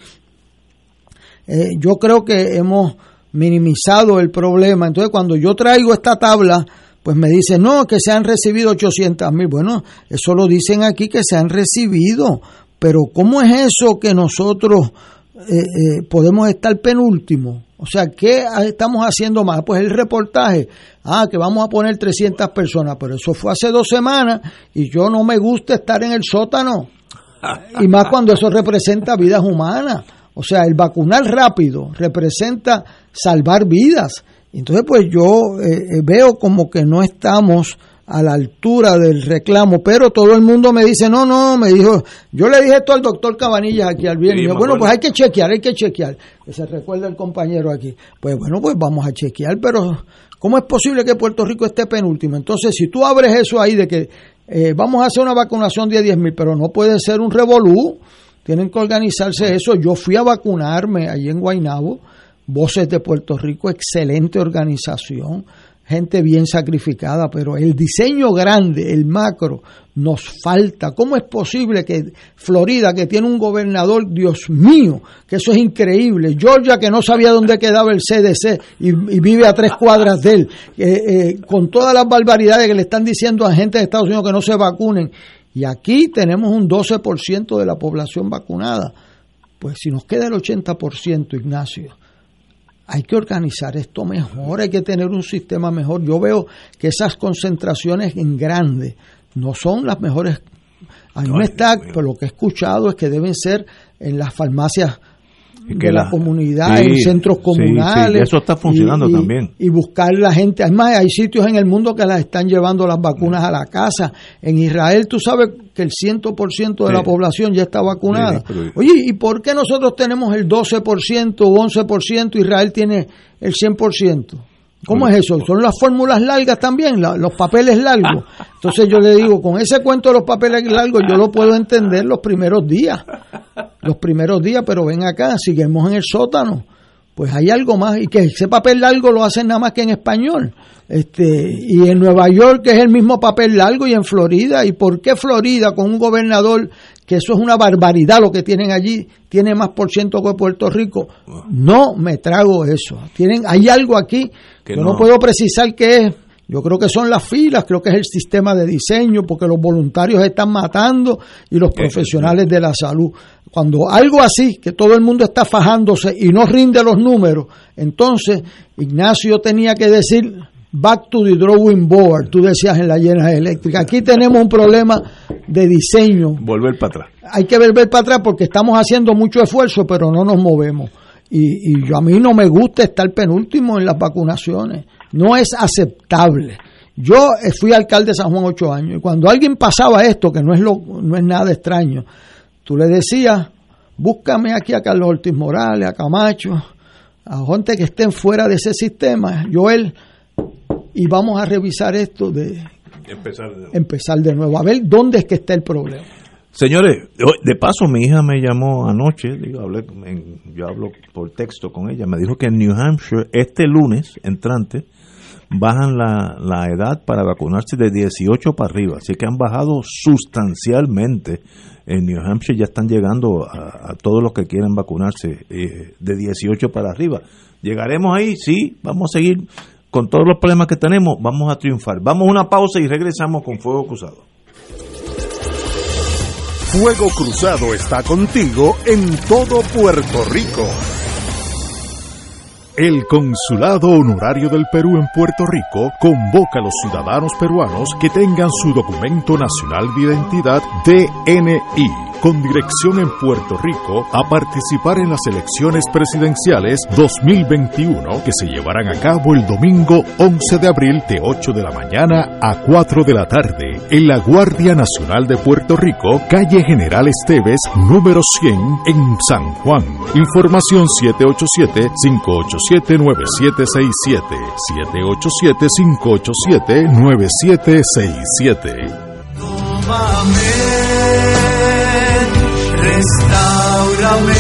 Eh, yo creo que hemos minimizado el problema. Entonces, cuando yo traigo esta tabla, pues me dicen, no, que se han recibido 800 mil. Bueno, eso lo dicen aquí que se han recibido. Pero ¿cómo es eso que nosotros eh, eh, podemos estar penúltimo? O sea, ¿qué estamos haciendo más? Pues el reportaje, ah, que vamos a poner 300 personas, pero eso fue hace dos semanas y yo no me gusta estar en el sótano. Y más cuando eso representa vidas humanas. O sea, el vacunar rápido representa salvar vidas. Entonces, pues yo eh, eh, veo como que no estamos a la altura del reclamo, pero todo el mundo me dice, no, no, me dijo, yo le dije esto al doctor Cabanillas aquí al viernes, bueno, pues hay que chequear, hay que chequear, que se recuerda el compañero aquí, pues bueno, pues vamos a chequear, pero ¿cómo es posible que Puerto Rico esté penúltimo? Entonces, si tú abres eso ahí de que eh, vamos a hacer una vacunación de 10 mil, pero no puede ser un revolú, tienen que organizarse eso, yo fui a vacunarme allí en Guaynabo, Voces de Puerto Rico, excelente organización, gente bien sacrificada, pero el diseño grande, el macro, nos falta. ¿Cómo es posible que Florida, que tiene un gobernador, Dios mío, que eso es increíble, Georgia, que no sabía dónde quedaba el CDC y, vive a tres cuadras de él, eh, con todas las barbaridades que le están diciendo a gente de Estados Unidos que no se vacunen, y aquí tenemos un 12% de la población vacunada. Pues si nos queda el 80%, Ignacio, hay que organizar esto mejor, hay que tener un sistema mejor. Yo veo que esas concentraciones en grande no son las mejores. A mí me está, pero lo que he escuchado es que deben ser en las farmacias de la, comunidad, en centros comunales. eso está funcionando también. Y buscar la gente. Además, hay sitios en el mundo que las están llevando las vacunas a la casa. En Israel, tú sabes que el 100% de la población ya está vacunada. Oye, ¿y por qué nosotros tenemos el 12% o 11% y Israel tiene el 100%? ¿Cómo es eso? ¿Son las fórmulas largas también? los papeles largos. Entonces yo le digo, con ese cuento de los papeles largos yo lo puedo entender los primeros días. Los primeros días, pero ven acá, seguimos en el sótano. Pues hay algo más, y que ese papel largo lo hacen nada más que en español. Este, y en Nueva York es el mismo papel largo y en Florida. ¿Y por qué Florida con un gobernador que eso es una barbaridad lo que tienen allí, tiene más por ciento que Puerto Rico? No me trago eso. Tienen, hay algo aquí yo no. puedo precisar qué es. Yo creo que son las filas, creo que es el sistema de diseño, porque los voluntarios están matando y los profesionales de la salud. Cuando algo así, que todo el mundo está fajándose y no rinde los números, entonces Ignacio tenía que decir, back to the drawing board, tú decías en la llena eléctrica. Aquí tenemos un problema de diseño. Volver para atrás. Hay que volver para atrás porque estamos haciendo mucho esfuerzo, pero no nos movemos. Y, y yo a mí no me gusta estar penúltimo en las vacunaciones. No es aceptable. Yo eh, fui alcalde de San Juan ocho años y cuando alguien pasaba esto, que no es, lo, no es nada extraño, tú le decías, búscame aquí a Carlos Ortiz Morales, a Camacho, a gente que estén fuera de ese sistema, Joel, y vamos a revisar esto de empezar de nuevo, empezar de nuevo a ver dónde es que está el problema. Señores, de paso mi hija me llamó anoche, digo, hablé, yo hablo por texto con ella, me dijo que en New Hampshire este lunes entrante bajan la, la edad para vacunarse de 18 para arriba, así que han bajado sustancialmente. En New Hampshire ya están llegando a, todos los que quieran vacunarse eh, de 18 para arriba. ¿Llegaremos ahí? Sí, vamos a seguir con todos los problemas que tenemos, vamos a triunfar. Vamos a una pausa y regresamos con Fuego Cruzado. Fuego Cruzado está contigo en todo Puerto Rico. El Consulado Honorario del Perú en Puerto Rico convoca a los ciudadanos peruanos que tengan su documento nacional de identidad DNI con dirección en Puerto Rico a participar en las elecciones presidenciales 2021 que se llevarán a cabo el domingo 11 de abril de 8 de la mañana a 4 de la tarde en la Guardia Nacional de Puerto Rico, calle General Esteves, número 100 en San Juan. Información 787-587-9767. 787-587-9767. Restaurame,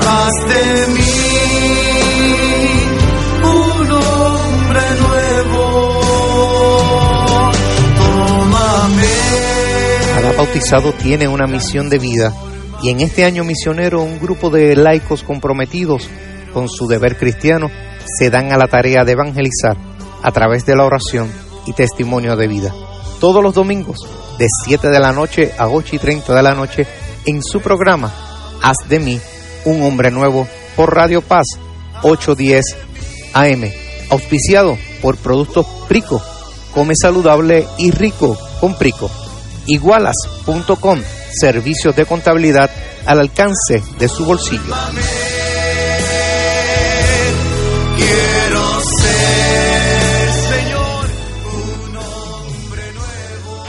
haz de mí un hombre nuevo, tómame. Cada bautizado tiene una misión de vida y en este año misionero un grupo de laicos comprometidos con su deber cristiano se dan a la tarea de evangelizar a través de la oración y testimonio de vida. Todos los domingos de 7 de la noche a 8 y 30 de la noche en su programa Haz de mí un hombre nuevo por Radio Paz 810 AM, auspiciado por Productos Prico. Come saludable y rico con Prico. Igualas.com, servicios de contabilidad al alcance de su bolsillo.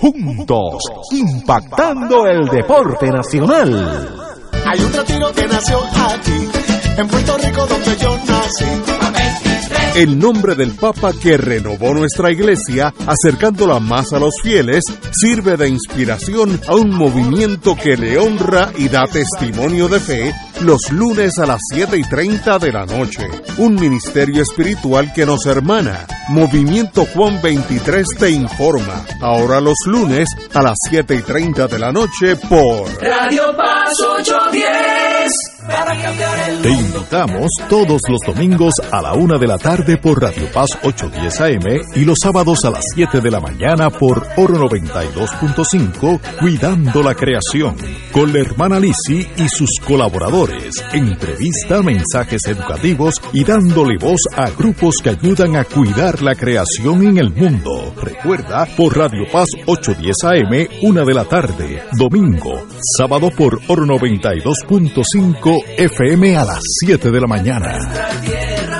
juntos, impactando el deporte nacional. Hay un retiro que nació aquí, en Puerto Rico donde yo nací el nombre del Papa que renovó nuestra iglesia, acercándola más a los fieles, sirve de inspiración a un movimiento que le honra y da testimonio de fe los lunes a las 7 y 30 de la noche. Un ministerio espiritual que nos hermana. Movimiento Juan 23 te informa. Ahora los lunes a las 7 y 30 de la noche por Radio Paz 810. Te invitamos todos los domingos a la una de la tarde por Radio Paz 810 AM y los sábados a las 7 de la mañana por Oro 92.5 Cuidando la Creación con la hermana Lisi y sus colaboradores. Entrevista, mensajes educativos y dándole voz a grupos que ayudan a cuidar la creación en el mundo. Recuerda por Radio Paz 810 AM, una de la tarde, domingo, sábado por Oro 92.5 FM a las 7 de la mañana.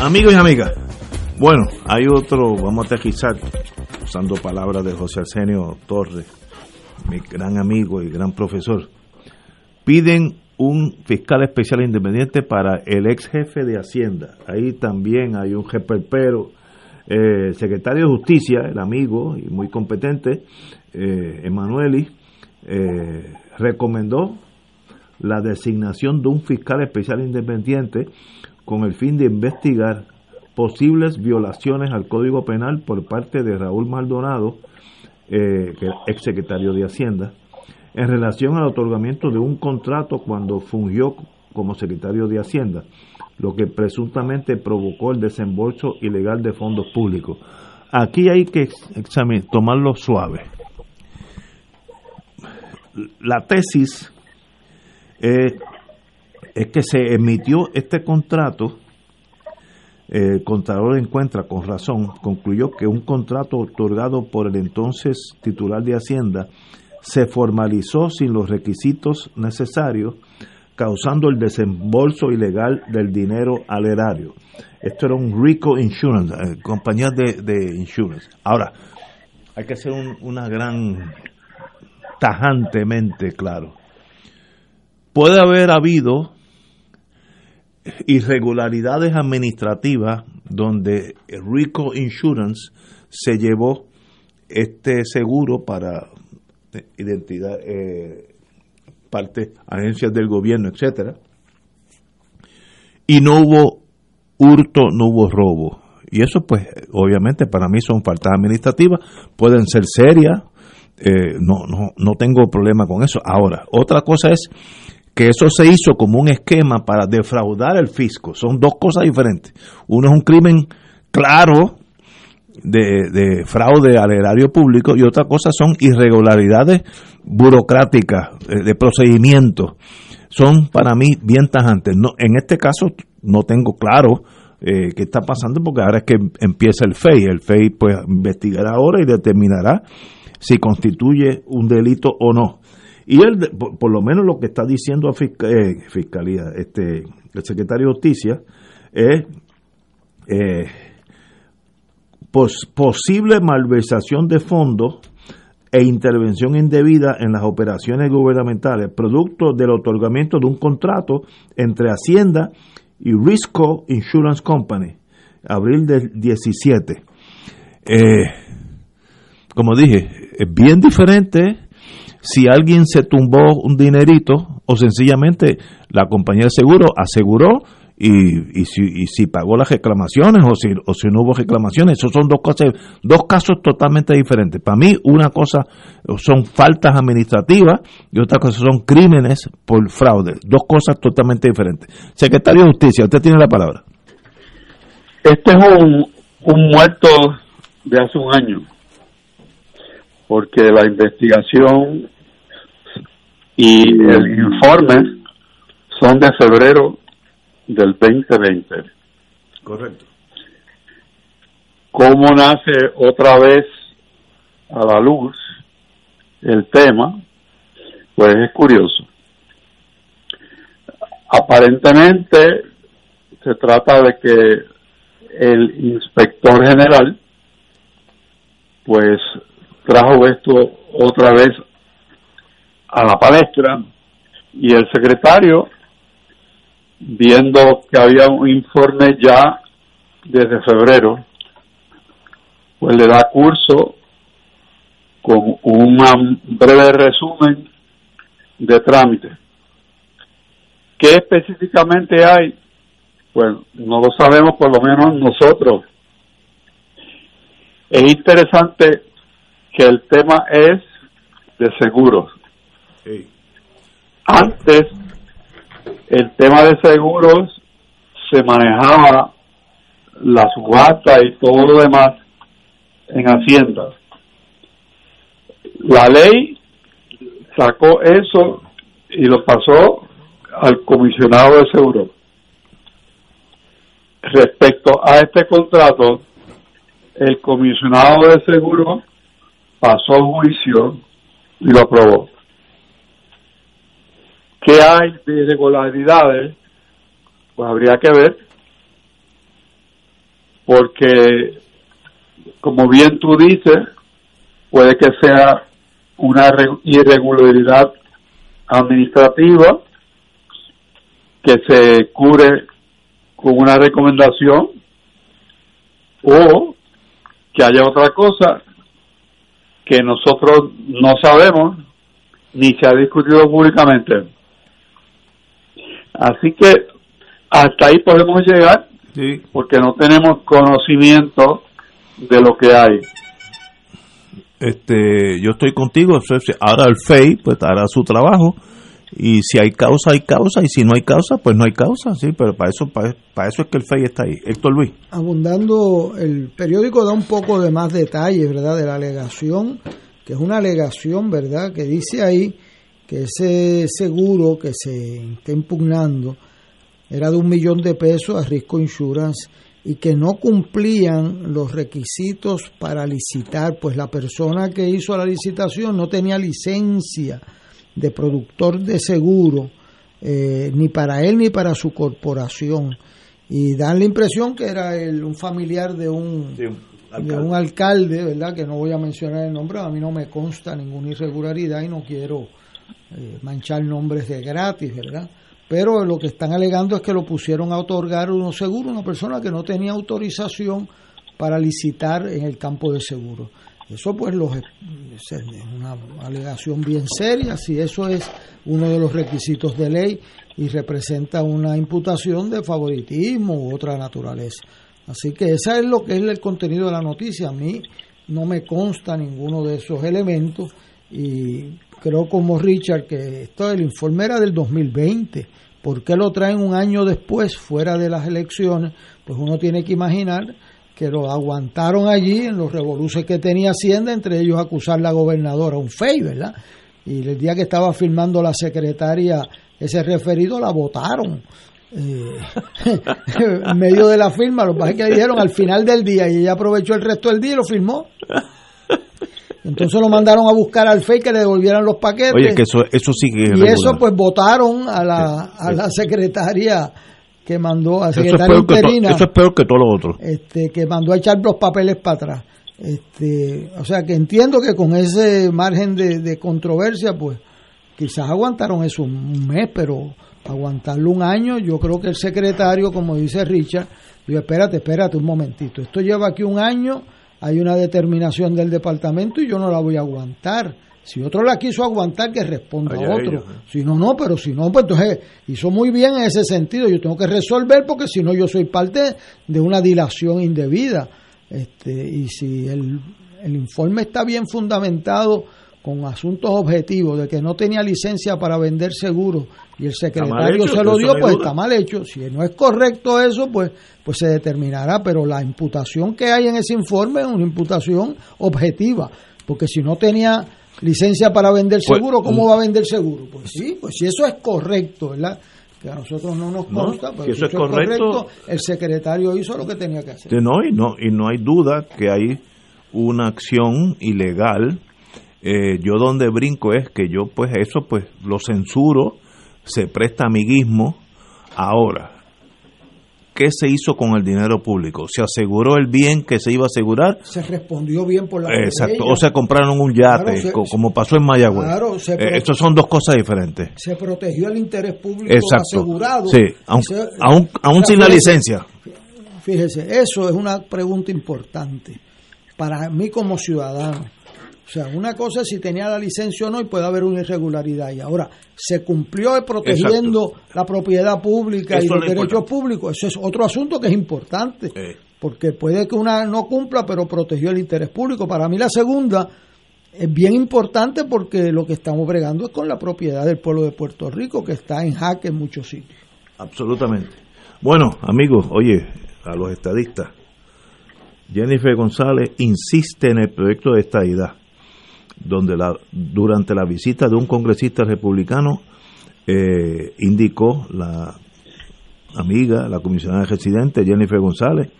Amigos y amigas, bueno, hay otro, vamos a aterrizar, usando palabras de José Arsenio Torres, mi gran amigo y gran profesor. Piden un fiscal especial independiente para el ex jefe de Hacienda. Ahí también hay un jefe pero eh, secretario de Justicia, el amigo y muy competente, eh, Emanueli, eh, recomendó la designación de un fiscal especial independiente con el fin de investigar posibles violaciones al Código Penal por parte de Raúl Maldonado, eh, que ex secretario de Hacienda, en relación al otorgamiento de un contrato cuando fungió como secretario de Hacienda lo que presuntamente provocó el desembolso ilegal de fondos públicos. Aquí hay que tomarlo suave. La tesis es, que se emitió este contrato el Contralor encuentra con razón, concluyó que un contrato otorgado por el entonces titular de Hacienda se formalizó sin los requisitos necesarios, causando el desembolso ilegal del dinero al erario. Esto era un Rico Insurance, eh, compañía de, de, insurance. Ahora, hay que ser una gran tajantemente claro. Puede haber habido irregularidades administrativas donde Rico Insurance se llevó este seguro para identidad, eh, parte, agencias del gobierno, etcétera, y no hubo hurto, no hubo robo. Y eso, pues, obviamente para mí son faltas administrativas, pueden ser serias, eh, no, no, no tengo problema con eso. Ahora, otra cosa es que eso se hizo como un esquema para defraudar el fisco. Son dos cosas diferentes. Uno es un crimen claro de, fraude al erario público y otra cosa son irregularidades burocráticas, de, de procedimientos. Son para mí bien tajantes. No, en este caso no tengo claro eh, qué está pasando porque ahora es que empieza el FEI. El FEI pues investigará ahora y determinará si constituye un delito o no. Y él, por, lo menos lo que está diciendo a eh, Fiscalía, este, el secretario de Justicia, es eh, posible malversación de fondos e intervención indebida en las operaciones gubernamentales, producto del otorgamiento de un contrato entre Hacienda y Risco Insurance Company, abril del 17. Eh, como dije, es bien diferente si alguien se tumbó un dinerito o sencillamente la compañía de seguro aseguró y, y, si, y si pagó las reclamaciones o si, o si no hubo reclamaciones. Esos son dos cosas, dos casos totalmente diferentes. Para mí, una cosa son faltas administrativas y otra cosa son crímenes por fraude. Dos cosas totalmente diferentes. Secretario de Justicia, usted tiene la palabra. Este es un, un muerto de hace un año, porque la investigación y el informe son de febrero del 2020. Correcto. ¿Cómo nace otra vez a la luz el tema? Pues es curioso. Aparentemente se trata de que el inspector general pues trajo esto otra vez a la palestra y el secretario viendo que había un informe ya desde febrero, pues le da curso con un breve resumen de trámite. ¿Qué específicamente hay? Pues no lo sabemos por lo menos nosotros. Es interesante que el tema es de seguros. Antes el tema de seguros se manejaba la subasta y todo lo demás en Hacienda. La ley sacó eso y lo pasó al comisionado de seguros. Respecto a este contrato, el comisionado de seguros pasó juicio y lo aprobó. ¿Qué hay de irregularidades? Pues habría que ver, porque como bien tú dices, puede que sea una irregularidad administrativa que se cure con una recomendación o que haya otra cosa que nosotros no sabemos ni se ha discutido públicamente. Así que hasta ahí podemos llegar porque no tenemos conocimiento de lo que hay. Este, yo estoy contigo, ahora el FEI pues hará su trabajo y si hay causa hay causa y si no hay causa pues no hay causa, sí, pero para eso para, eso es que el FEI está ahí. Héctor Luis. Abundando, el periódico da un poco de más detalles, ¿verdad? De la alegación, que es una alegación, ¿verdad? Que dice ahí que ese seguro que se está impugnando era de un millón de pesos a Risco Insurance y que no cumplían los requisitos para licitar, pues la persona que hizo la licitación no tenía licencia de productor de seguro, eh, ni para él ni para su corporación. Y dan la impresión que era el, un familiar de un, alcalde. de un alcalde, ¿verdad? Que no voy a mencionar el nombre, a mí no me consta ninguna irregularidad y no quiero eh, manchar nombres de gratis, ¿verdad? Pero lo que están alegando es que lo pusieron a otorgar uno seguro, una persona que no tenía autorización para licitar en el campo de seguro. Eso pues los, es una alegación bien seria, si eso es uno de los requisitos de ley y representa una imputación de favoritismo u otra naturaleza. Así que esa es lo que es el contenido de la noticia. A mí no me consta ninguno de esos elementos y creo como Richard que esto el informe era del 2020. ¿Por qué lo traen un año después, fuera de las elecciones? Pues uno tiene que imaginar que lo aguantaron allí en los revoluciones que tenía Hacienda, entre ellos acusar la gobernadora, un fey, ¿verdad? Y el día que estaba firmando la secretaria ese referido, la votaron. Eh, en medio de la firma, lo que que dijeron al final del día y ella aprovechó el resto del día y lo firmó. Entonces lo mandaron a buscar al FEI que le devolvieran los paquetes. Oye, que eso, eso sí que Y eso pues votaron a la, a la secretaria que mandó a secretaria eso es, interina, eso es peor que todo lo otro. Este, que mandó a echar los papeles para atrás. Este, o sea que entiendo que con ese margen de, de controversia, pues quizás aguantaron eso un mes, pero aguantarlo un año, yo creo que el secretario, como dice Richard, dijo, espérate, espérate un momentito, esto lleva aquí un año, hay una determinación del departamento y yo no la voy a aguantar. Si otro la quiso aguantar, que responda a otro. Si no, no, pero si no, pues entonces hizo muy bien en ese sentido. Yo tengo que resolver porque si no, yo soy parte de una dilación indebida. Este, y si el, el informe está bien fundamentado con asuntos objetivos de que no tenía licencia para vender seguros y el secretario hecho, se lo dio, pues está mal hecho. Si no es correcto eso, pues, pues se determinará, pero la imputación que hay en ese informe es una imputación objetiva, porque si no tenía licencia para vender Pues, seguro, ¿cómo un- va a vender seguro? Pues sí, pues si eso es correcto, ¿verdad? Que a nosotros no nos No, consta, pero si si eso es correcto- el secretario hizo lo que tenía que hacer. No, y no, y no hay duda que hay una acción ilegal. Eh, yo donde brinco es que yo pues eso pues lo censuro, se presta amiguismo. Ahora, ¿qué se hizo con el dinero público? ¿Se aseguró el bien que se iba a asegurar? Se respondió bien por la Exacto, o se compraron un yate, Claro, se- co- como pasó en Mayagüez. Claro, se- Eh, Estos son dos cosas diferentes. se protegió el interés público Exacto. asegurado. Sí, Se- sea, sin la licencia. Fíjese, eso es una pregunta importante para mí como ciudadano. O sea, una cosa es si tenía la licencia o no y puede haber una irregularidad. Y ahora, ¿se cumplió protegiendo la propiedad pública Eso y los lo derechos importante. públicos? Eso es otro asunto que es importante. Porque puede que una no cumpla, pero protegió el interés público. Para mí la segunda es bien importante porque lo que estamos bregando es con la propiedad del pueblo de Puerto Rico, que está en jaque en muchos sitios. Absolutamente. Bueno, amigos, oye, a los estadistas, Jennifer González insiste en el proyecto de estadidad, donde la, durante la visita de un congresista republicano eh, indicó la amiga, la comisionada residente Jennifer González,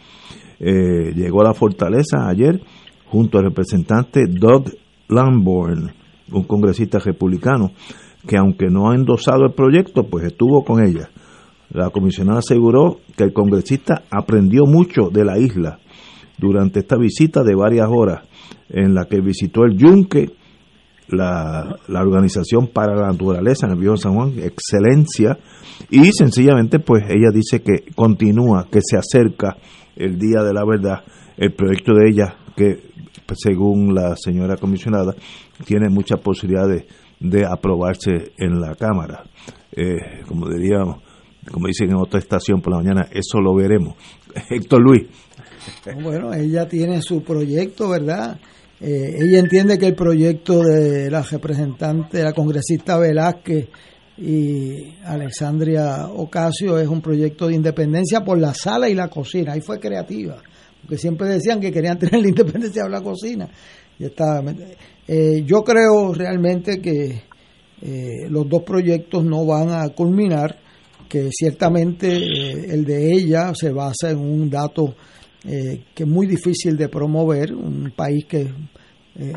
eh, llegó a la fortaleza ayer junto al representante Doug Lamborn, un congresista republicano, que aunque no ha endosado el proyecto, pues estuvo con ella. La comisionada aseguró que el congresista aprendió mucho de la isla durante esta visita de varias horas en la que visitó el Yunque, la, la Organización para la Naturaleza en el Viejo San Juan, excelencia, y sencillamente pues ella dice que continúa, que se acerca el día de la verdad, el proyecto de ella que pues, según la señora comisionada tiene muchas posibilidades de aprobarse en la Cámara. Eh, como diríamos, como dicen en otra estación por la mañana, eso lo veremos. Héctor Luis. Bueno, ella tiene su proyecto, ¿verdad? Eh, ella entiende que el proyecto de la representante, la congresista Velázquez y Alexandria Ocasio es un proyecto de independencia por la sala y la cocina. Ahí fue creativa, porque siempre decían que querían tener la independencia por la cocina. Y está, eh, yo creo realmente que eh, los dos proyectos no van a culminar que ciertamente el de ella se basa en un dato que es muy difícil de promover, un país que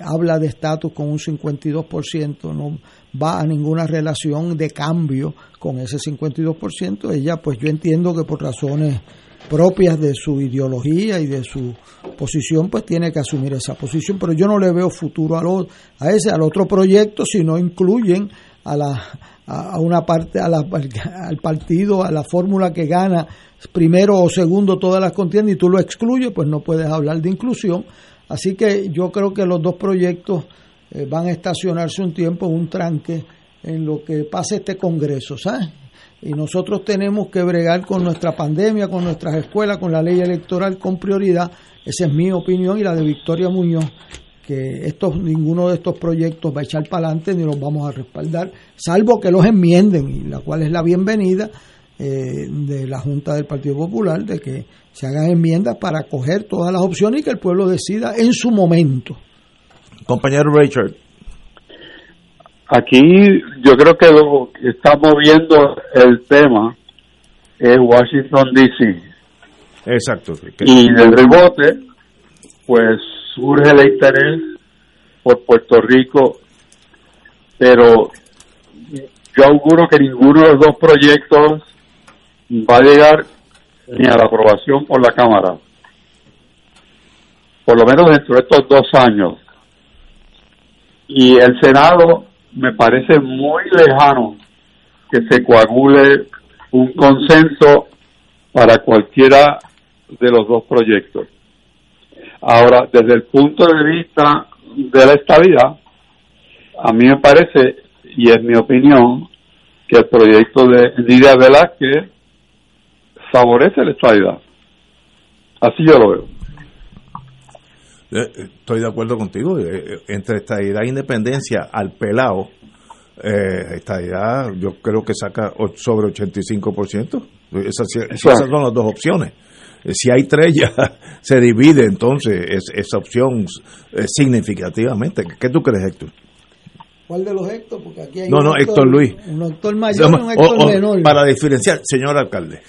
habla de estatus con un 52%, no va a ninguna relación de cambio con ese 52%. Ella, pues yo entiendo que por razones propias de su ideología y de su posición, pues tiene que asumir esa posición, pero yo no le veo futuro a, a ese, al otro proyecto si no incluyen a la a una parte a la, al partido a la fórmula que gana primero o segundo todas las contiendas y tú lo excluyes pues no puedes hablar de inclusión así que yo creo que los dos proyectos eh, van a estacionarse un tiempo un tranque en lo que pase este congreso ¿sabes? y nosotros tenemos que bregar con nuestra pandemia, con nuestras escuelas, con la ley electoral con prioridad. Esa es mi opinión y la de Victoria Muñoz, que estos, ninguno de estos proyectos va a echar para adelante ni los vamos a respaldar, salvo que los enmienden, y la cual es la bienvenida eh, de la Junta del Partido Popular, de que se hagan enmiendas para coger todas las opciones y que el pueblo decida en su momento. Compañero Richard. Aquí yo creo que lo que está moviendo el tema es Washington DC. Exacto. Y del rebote, pues surge el interés por Puerto Rico, pero yo auguro que ninguno de los dos proyectos va a llegar ni a la aprobación por la Cámara. Por lo menos dentro de estos dos años. Y el Senado me parece muy lejano que se coagule un consenso para cualquiera de los dos proyectos. Ahora, desde el punto de vista de la estabilidad, a mí me parece, y es mi opinión, que el proyecto de Lidia Velázquez favorece la estabilidad. Así yo lo veo. Eh, estoy de acuerdo contigo. Eh, eh, entre estadidad e independencia al pelado, eh, estadidad yo creo que saca sobre 85%. Esas, esas son las dos opciones. Si hay tres ya se divide entonces esa opción significativamente. ¿Qué tú crees, Héctor? ¿Cuál de los Héctor? Porque aquí hay no, no, Héctor Luis. Un Héctor mayor y un Héctor menor. Para diferenciar, señor alcalde.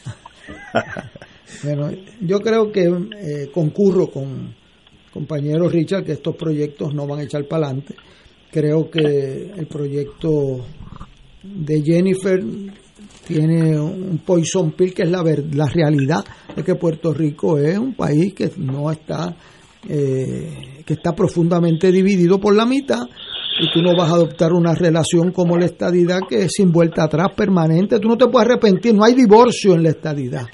Bueno, yo creo que concurro con compañero Richard que estos proyectos no van a echar para adelante. Creo que el proyecto de Jennifer tiene un poison pill que es la, la realidad de que Puerto Rico es un país que no está eh, que está profundamente dividido por la mitad y tú no vas a adoptar una relación como la estadidad que es sin vuelta atrás permanente tú no te puedes arrepentir no hay divorcio en la estadidad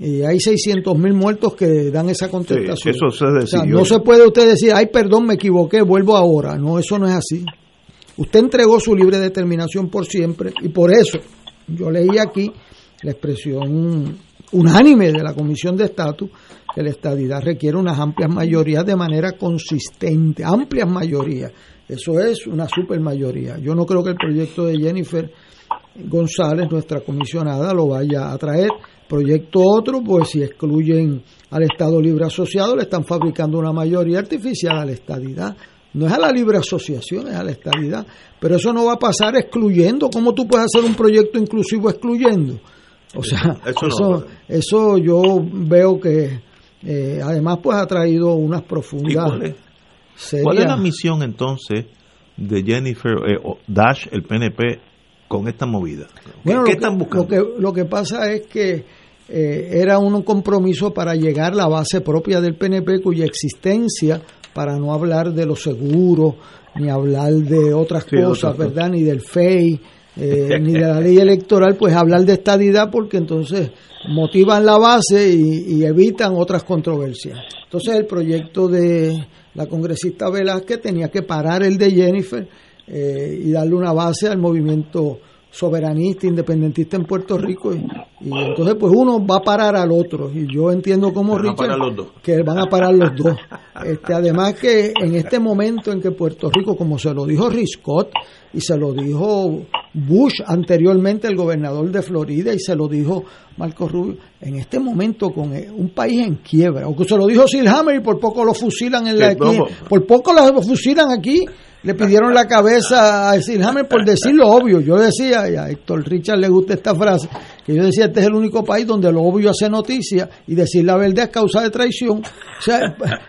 y hay 600 mil muertos que dan esa contestación. eso se no se puede usted decir, ay, perdón, me equivoqué, vuelvo ahora. No, eso no es así. Usted entregó su libre determinación por siempre y por eso yo leí aquí la expresión unánime de la Comisión de Estatus que la estadidad requiere unas amplias mayorías de manera consistente, amplias mayorías. Eso es una super mayoría. Yo no creo que el proyecto de Jennifer González, nuestra comisionada, lo vaya a traer Proyecto otro, pues si excluyen al Estado Libre Asociado, le están fabricando una mayoría artificial a la estadidad. No es a la libre asociación, es a la estadidad. Pero eso no va a pasar excluyendo. ¿Cómo tú puedes hacer un proyecto inclusivo excluyendo? O sea, eso, eso, yo veo que eh, además pues ha traído unas profundas... Cuál es, ¿Cuál es la misión entonces de Jennifer eh, Dash, el PNP, con esta movida? Bueno, ¿Qué, están buscando? Lo que, lo que pasa es que eh, era un compromiso para llegar a la base propia del PNP cuya existencia, para no hablar de los seguros, ni hablar de otras cosas, ¿verdad? Ni del FEI, eh, ni de la ley electoral, pues hablar de estadidad porque entonces motivan la base y, evitan otras controversias. Entonces el proyecto de la congresista Velázquez tenía que parar el de Jennifer eh, y darle una base al movimiento soberanista, independentista en Puerto Rico y, entonces pues uno va a parar al otro y yo entiendo como Richard que van a parar los dos. Este, además que en este momento en que Puerto Rico, como se lo dijo Riscott y se lo dijo Bush anteriormente, el gobernador de Florida, y se lo dijo Marco Rubio, en este momento con un país en quiebra, o que se lo dijo Silhammer y por poco lo fusilan en la aquí, por poco lo fusilan aquí le pidieron la cabeza a Silhammer por decir lo obvio. Yo decía, y a Héctor Richard le gusta esta frase, que yo decía, este es el único país donde lo obvio hace noticia y decir la verdad es causa de traición. O sea,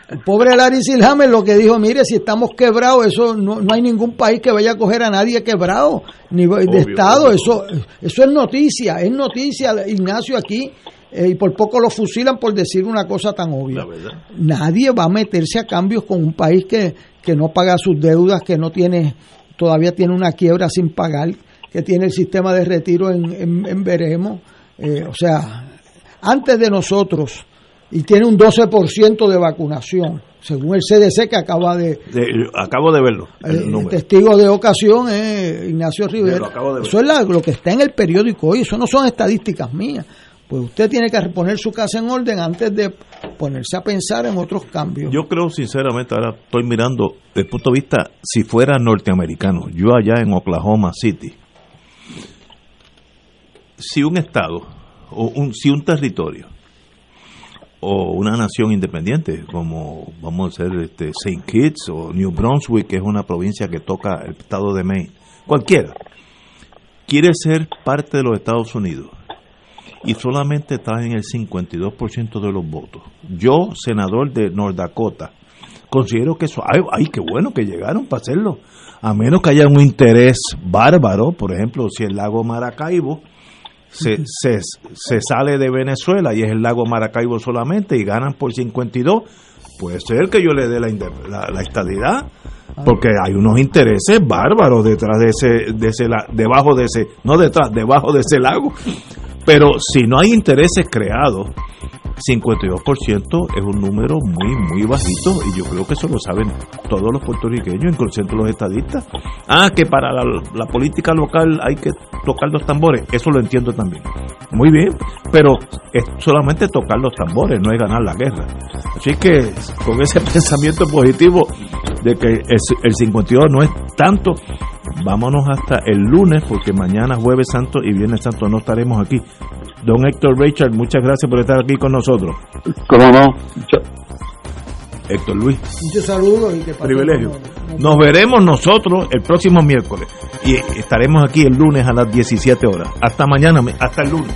el pobre Larry Silhammer lo que dijo, mire, si estamos quebrados, eso no, no hay ningún país que vaya a coger a nadie quebrado, ni de Estado, eso, eso es noticia, es noticia, Ignacio, aquí eh, y por poco lo fusilan por decir una cosa tan obvia. Nadie va a meterse a cambios con un país que, que no paga sus deudas, que no tiene, todavía tiene una quiebra sin pagar, que tiene el sistema de retiro en, en, veremos. Eh, o sea, antes de nosotros, y tiene un 12% de vacunación, según el CDC que acaba de... acabo de verlo. El, eh, testigo de ocasión es Ignacio Rivera. Eso es lo que está en el periódico hoy, eso no son estadísticas mías pues usted tiene que poner su casa en orden antes de ponerse a pensar en otros cambios. Yo creo sinceramente, ahora estoy mirando desde el punto de vista, si fuera norteamericano, yo allá en Oklahoma City, si un estado, o un, si un territorio, o una nación independiente, como vamos a decir este, St. Kitts o New Brunswick, que es una provincia que toca el estado de Maine, cualquiera, quiere ser parte de los Estados Unidos y solamente en el 52% de los votos. Yo, senador de North Dakota, considero que eso, ay, ay, qué bueno que llegaron para hacerlo, a menos que haya un interés bárbaro, por ejemplo, si el lago Maracaibo se, se, se sale de Venezuela y es el lago Maracaibo solamente y ganan por 52, puede ser que yo le dé la, la, estadidad porque hay unos intereses bárbaros detrás de ese, de ese debajo de ese, no detrás, debajo de ese lago. Pero si no hay intereses creados, 52% es un número muy, muy bajito y yo creo que eso lo saben todos los puertorriqueños, incluyendo los estadistas. Ah, que para la, política local hay que tocar los tambores, eso lo entiendo también. Muy bien, pero es solamente tocar los tambores, no es ganar la guerra. Así que con ese pensamiento positivo de que el, el 52 no es tanto, vámonos hasta el lunes porque mañana jueves santo y viernes santo no estaremos aquí. Don Héctor Richard, muchas gracias por estar aquí con nosotros. ¿Cómo no? Héctor Luis. Muchos saludos y que Privilegio. Nos veremos nosotros el próximo miércoles y estaremos aquí el lunes a las 17 horas. Hasta mañana, hasta el lunes.